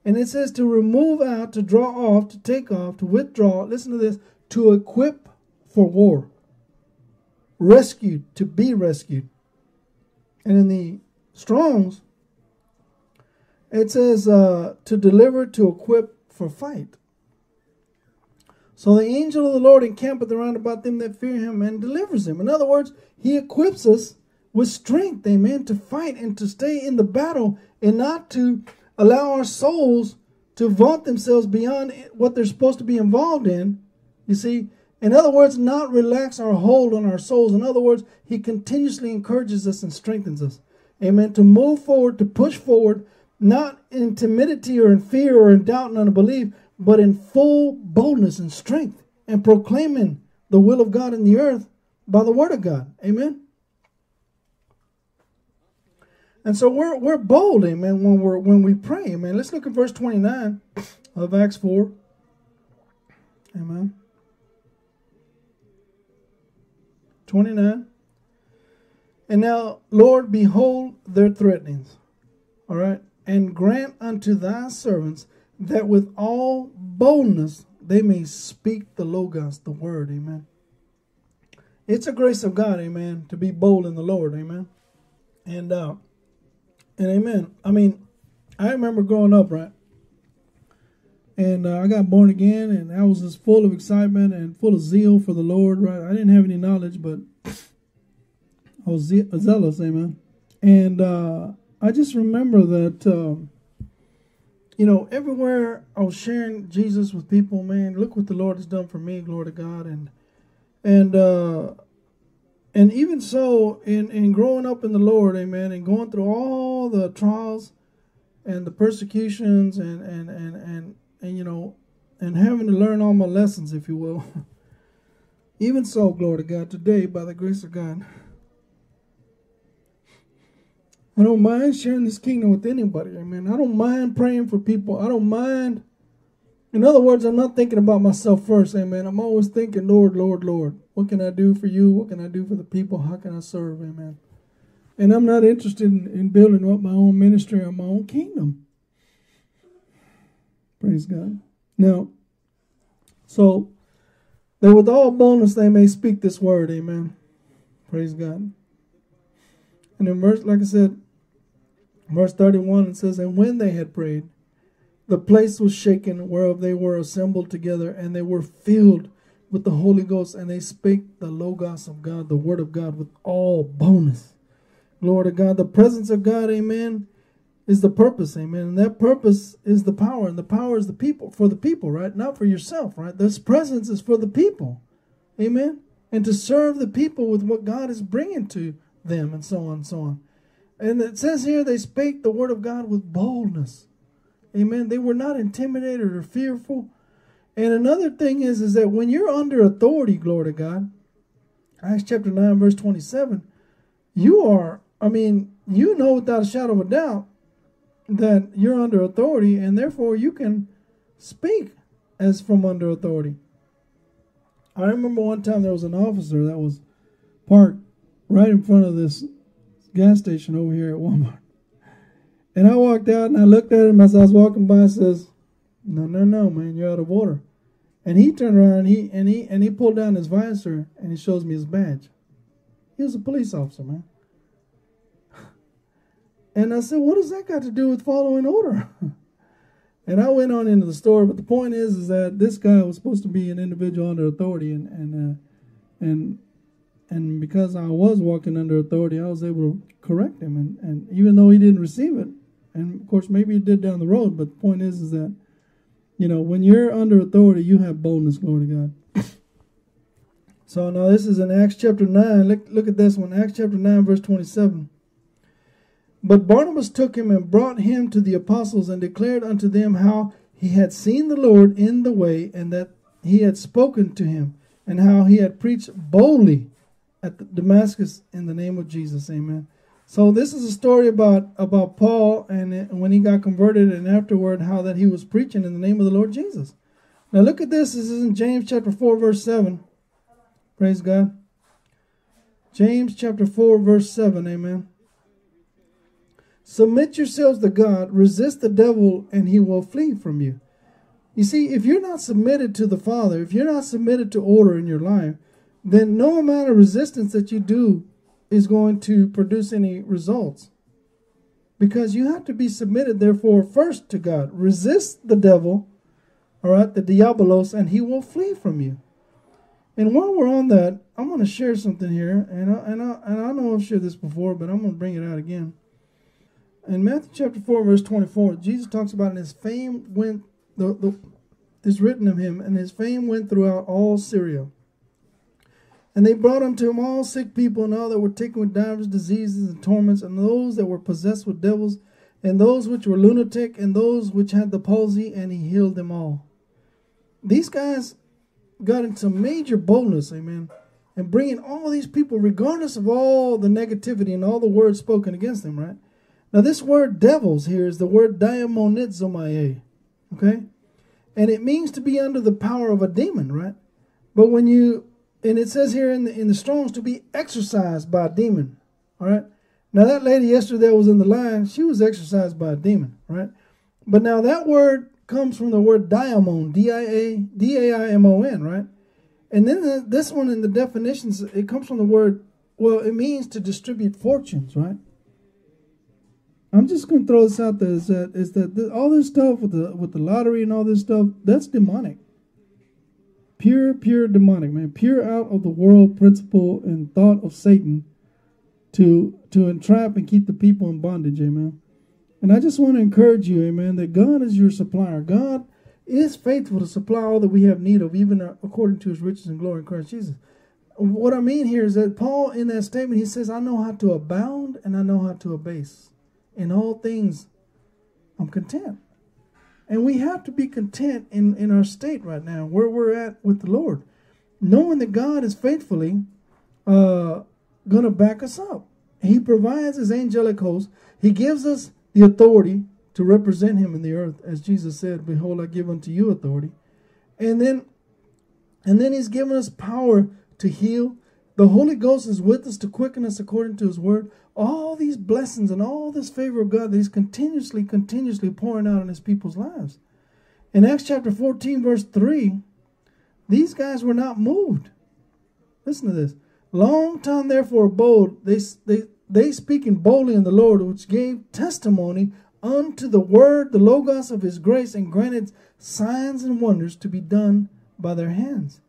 Speaker 3: And it says to remove out, to draw off, to take off, to withdraw. Listen to this to equip for war. Rescued, to be rescued. And in the Strongs, it says uh, to deliver, to equip for fight. So the angel of the Lord encampeth around about them that fear him and delivers them. In other words, he equips us with strength, amen, to fight and to stay in the battle and not to allow our souls to vaunt themselves beyond what they're supposed to be involved in. You see, in other words, not relax our hold on our souls. In other words, he continuously encourages us and strengthens us. Amen. To move forward, to push forward, not in timidity or in fear or in doubt and unbelief, but in full boldness and strength and proclaiming the will of God in the earth by the word of God. Amen. And so we're we're bold, amen, when we're when we pray. Amen. Let's look at verse 29 of Acts 4. Amen. 29. And now, Lord, behold their threatenings. All right. And grant unto thy servants that with all boldness they may speak the Logos, the word. Amen. It's a grace of God, amen, to be bold in the Lord, amen. And uh and amen. I mean, I remember growing up, right? And uh, I got born again, and I was just full of excitement and full of zeal for the Lord, right? I didn't have any knowledge, but I was ze- zealous, amen. And uh, I just remember that um, you know, everywhere I was sharing Jesus with people, man, look what the Lord has done for me, glory to God. And and uh and even so in in growing up in the Lord, amen, and going through all the trials and the persecutions and and and and and you know, and having to learn all my lessons, if you will. Even so, glory to God, today, by the grace of God, I don't mind sharing this kingdom with anybody. Amen. I don't mind praying for people. I don't mind. In other words, I'm not thinking about myself first. Amen. I'm always thinking, Lord, Lord, Lord, what can I do for you? What can I do for the people? How can I serve? Amen. And I'm not interested in, in building up my own ministry or my own kingdom. Praise God. Now, so that with all boldness they may speak this word. Amen. Praise God. And in verse, like I said, verse 31, it says, And when they had prayed, the place was shaken whereof they were assembled together, and they were filled with the Holy Ghost, and they spake the Logos of God, the Word of God, with all boldness. Glory to God. The presence of God, amen, is the purpose, amen. And that purpose is the power, and the power is the people, for the people, right? Not for yourself, right? This presence is for the people, amen. And to serve the people with what God is bringing to them, and so on and so on. And it says here they spake the word of God with boldness. Amen. They were not intimidated or fearful. And another thing is, is that when you're under authority, glory to God, Acts chapter 9, verse 27, you are, I mean, you know without a shadow of a doubt that you're under authority, and therefore you can speak as from under authority. I remember one time there was an officer that was parked right in front of this gas station over here at Walmart. And I walked out and I looked at him as I was walking by and says, No, no, no, man, you're out of order. And he turned around and he and he and he pulled down his visor and he shows me his badge. He was a police officer, man. And I said, What does that got to do with following order? and I went on into the store, but the point is is that this guy was supposed to be an individual under authority and and uh, and and because I was walking under authority, I was able to correct him. And, and even though he didn't receive it, and of course maybe he did down the road, but the point is is that, you know, when you're under authority, you have boldness, glory to God. so now this is in Acts chapter 9. Look, look at this one, Acts chapter 9, verse 27. But Barnabas took him and brought him to the apostles and declared unto them how he had seen the Lord in the way and that he had spoken to him and how he had preached boldly at Damascus in the name of Jesus. Amen. So this is a story about about Paul and when he got converted and afterward how that he was preaching in the name of the Lord Jesus. Now look at this. This is in James chapter 4 verse 7. Praise God. James chapter 4 verse 7. Amen. Submit yourselves to God, resist the devil and he will flee from you. You see, if you're not submitted to the Father, if you're not submitted to order in your life, then no amount of resistance that you do is going to produce any results. Because you have to be submitted, therefore, first to God. Resist the devil, all right, the diabolos, and he will flee from you. And while we're on that, I'm going to share something here, and I, and I, and I know I've shared this before, but I'm going to bring it out again. In Matthew chapter 4, verse 24, Jesus talks about, his fame went, the, the, is written of him, and his fame went throughout all Syria. And they brought unto him all sick people and all that were taken with divers diseases and torments, and those that were possessed with devils, and those which were lunatic, and those which had the palsy, and he healed them all. These guys got into major boldness, amen, and bringing all these people, regardless of all the negativity and all the words spoken against them, right? Now, this word devils here is the word daimonizomae, okay? And it means to be under the power of a demon, right? But when you and it says here in the in the Strong's to be exorcised by a demon. All right. Now that lady yesterday that was in the line, she was exorcised by a demon, right? But now that word comes from the word diamon, D-I-A, D-A-I-M-O-N, right? And then the, this one in the definitions, it comes from the word, well, it means to distribute fortunes, right? I'm just going to throw this out there is that is that all this stuff with the with the lottery and all this stuff that's demonic. Pure, pure demonic, man. Pure out of the world principle and thought of Satan to to entrap and keep the people in bondage, amen. And I just want to encourage you, amen, that God is your supplier. God is faithful to supply all that we have need of, even uh, according to his riches and glory in Christ Jesus. What I mean here is that Paul, in that statement, he says, I know how to abound and I know how to abase. In all things, I'm content. And we have to be content in, in our state right now, where we're at with the Lord, knowing that God is faithfully uh, going to back us up. He provides his angelic host. He gives us the authority to represent him in the earth, as Jesus said, Behold, I give unto you authority. And then and then he's given us power to heal. The Holy Ghost is with us to quicken us according to his word. All these blessings and all this favor of God that he's continuously, continuously pouring out on his people's lives. In Acts chapter 14, verse 3, these guys were not moved. Listen to this. Long time therefore bold, they, they, they speaking boldly in the Lord, which gave testimony unto the word, the logos of his grace, and granted signs and wonders to be done by their hands.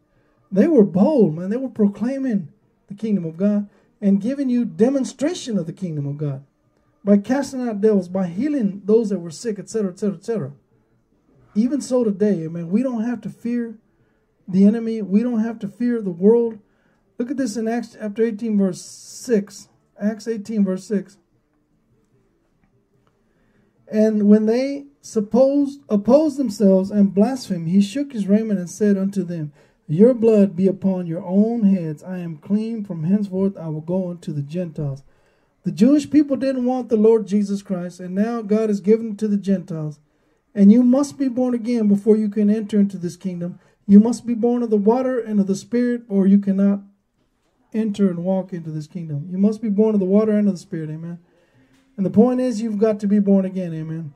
Speaker 3: They were bold, man. They were proclaiming the kingdom of God and giving you demonstration of the kingdom of God by casting out devils, by healing those that were sick, etc., etc., etc. Even so today, man, we don't have to fear the enemy. We don't have to fear the world. Look at this in Acts chapter 18, verse 6. Acts 18, verse 6. And when they supposed opposed themselves and blasphemed, he shook his raiment and said unto them, Your blood be upon your own heads. I am clean. From henceforth I will go unto the Gentiles. The Jewish people didn't want the Lord Jesus Christ, and now God has given to the Gentiles. And you must be born again before you can enter into this kingdom. You must be born of the water and of the Spirit, or you cannot enter and walk into this kingdom. You must be born of the water and of the Spirit. Amen. And the point is, you've got to be born again. Amen.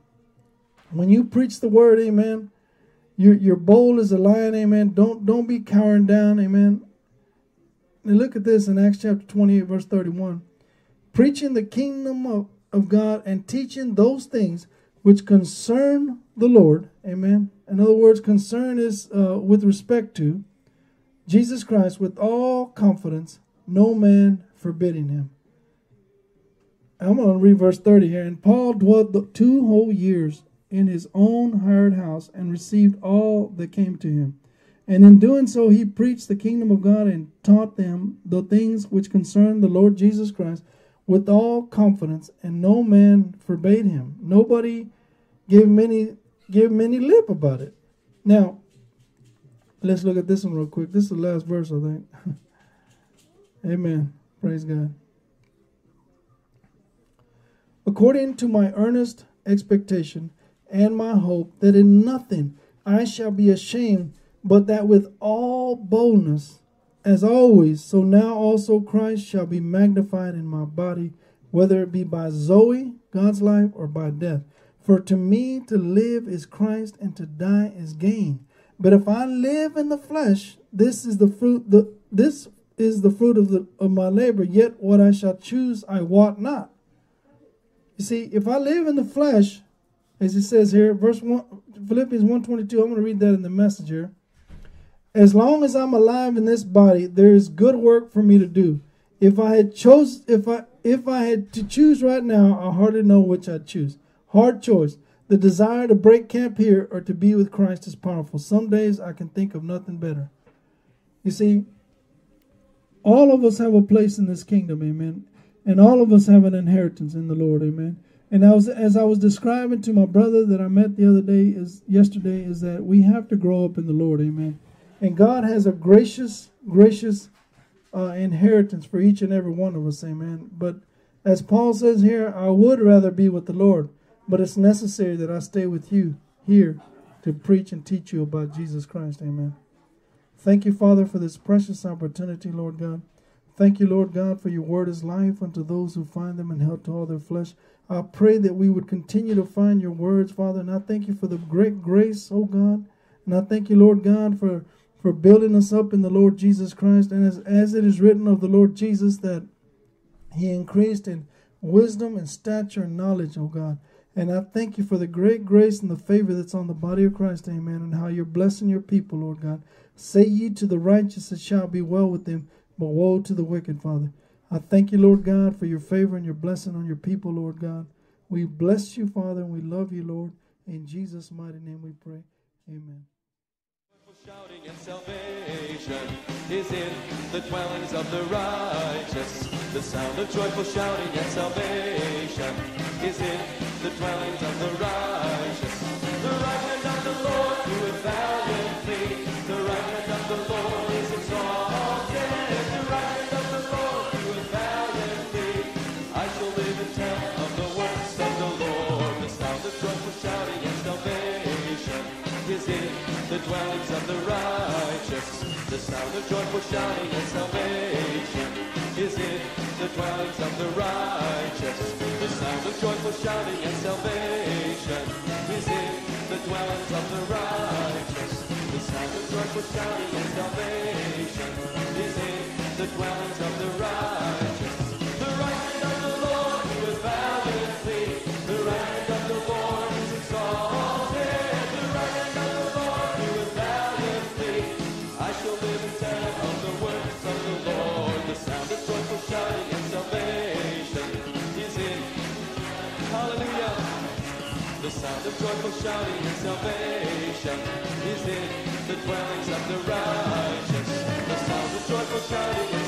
Speaker 3: When you preach the word, amen, you're, you're bold as a lion. Amen. Don't, don't be cowering down. Amen. And look at this in Acts chapter 28, verse 31. Preaching the kingdom of, of God and teaching those things which concern the Lord. Amen. In other words, concern is uh, with respect to Jesus Christ with all confidence, no man forbidding him. I'm going to read verse 30 here. And Paul dwelt two whole years in his own hired house and received all that came to him. And in doing so, he preached the kingdom of God and taught them the things which concern the Lord Jesus Christ with all confidence, and no man forbade him. Nobody gave many gave many lip about it. Now, let's look at this one real quick. This is the last verse, I think. Amen. Praise God according to my earnest expectation and my hope that in nothing I shall be ashamed, but that with all boldness, as always, so now also Christ shall be magnified in my body, whether it be by Zoe, God's life, or by death. For to me to live is Christ, and to die is gain. But if I live in the flesh, this is the fruit. The this is the fruit of the of my labor. Yet what I shall choose, I wot not. You see, if I live in the flesh, as it says here, verse one, Philippians 122, I'm going to read that in the messenger. As long as I'm alive in this body, there is good work for me to do. If I had chose, if I if I had to choose right now, I hardly know which I'd choose. Hard choice. The desire to break camp here or to be with Christ is powerful. Some days I can think of nothing better. You see, all of us have a place in this kingdom, amen. And all of us have an inheritance in the Lord, amen. And I was, as I was describing to my brother that I met the other day, is yesterday, is that we have to grow up in the Lord, amen. And God has a gracious, gracious uh, inheritance for each and every one of us, amen. But as Paul says here, I would rather be with the Lord, but it's necessary that I stay with you here to preach and teach you about Jesus Christ, amen. Thank you, Father, for this precious opportunity, Lord God. Thank you, Lord God, for your word is life unto those who find them and help to all their flesh. I pray that we would continue to find your words, Father, and I thank you for the great grace, oh God. And I thank you, Lord God, for, for building us up in the Lord Jesus Christ. And as, as it is written of the Lord Jesus, that he increased in wisdom and stature and knowledge, oh God. And I thank you for the great grace and the favor that's on the body of Christ, amen, and how you're blessing your people, Lord God. Say ye to the righteous, it shall be well with them. But woe to the wicked, Father. I thank you, Lord God, for your favor and your blessing on your people, Lord God. We bless you, Father, and we love you, Lord. In Jesus' mighty name we pray. Amen.
Speaker 1: Shouting and salvation is in the dwellings of the righteous. The sound of joyful shouting and salvation is in the dwellings of the righteous. The righteous the joyful shouting of salvation? Is in the dwellings of the righteous? The sound of joyful shouting and salvation. Is in the dwellings of the righteous? The sound of joyful shouting and salvation. Is in the dwellings of the righteous? shouting of salvation is in the dwellings of the righteous. The sound of joyful shouting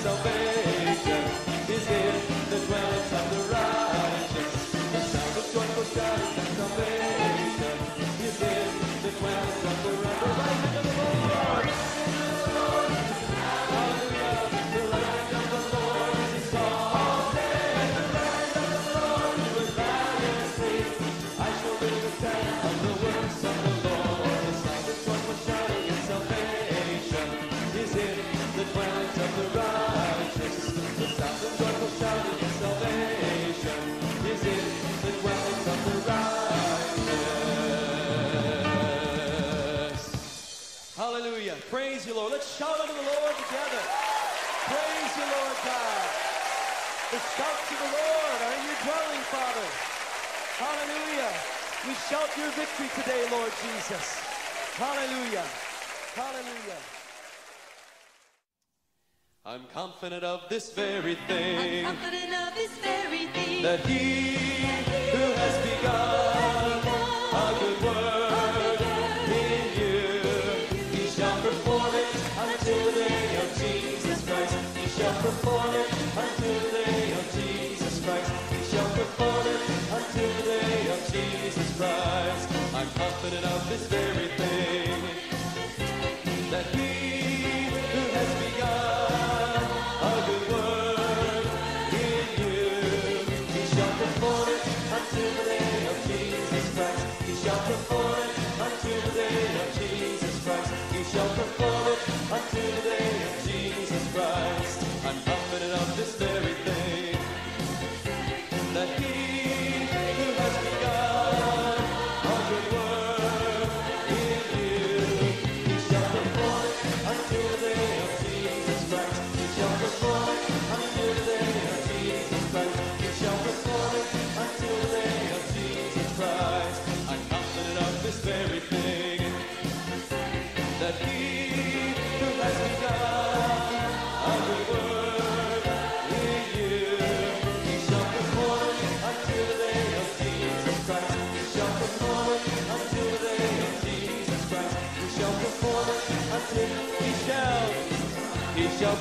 Speaker 1: you, Lord. Let's shout unto the Lord together. Praise you, Lord God. The shouts of the Lord are in your dwelling, Father. Hallelujah. We shout your victory today, Lord Jesus. Hallelujah. Hallelujah. I'm confident of this very thing. I'm confident of this very thing. That he opening up this very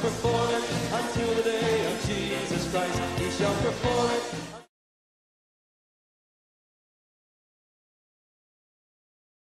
Speaker 1: perform it until the day of Jesus Christ. He shall perform it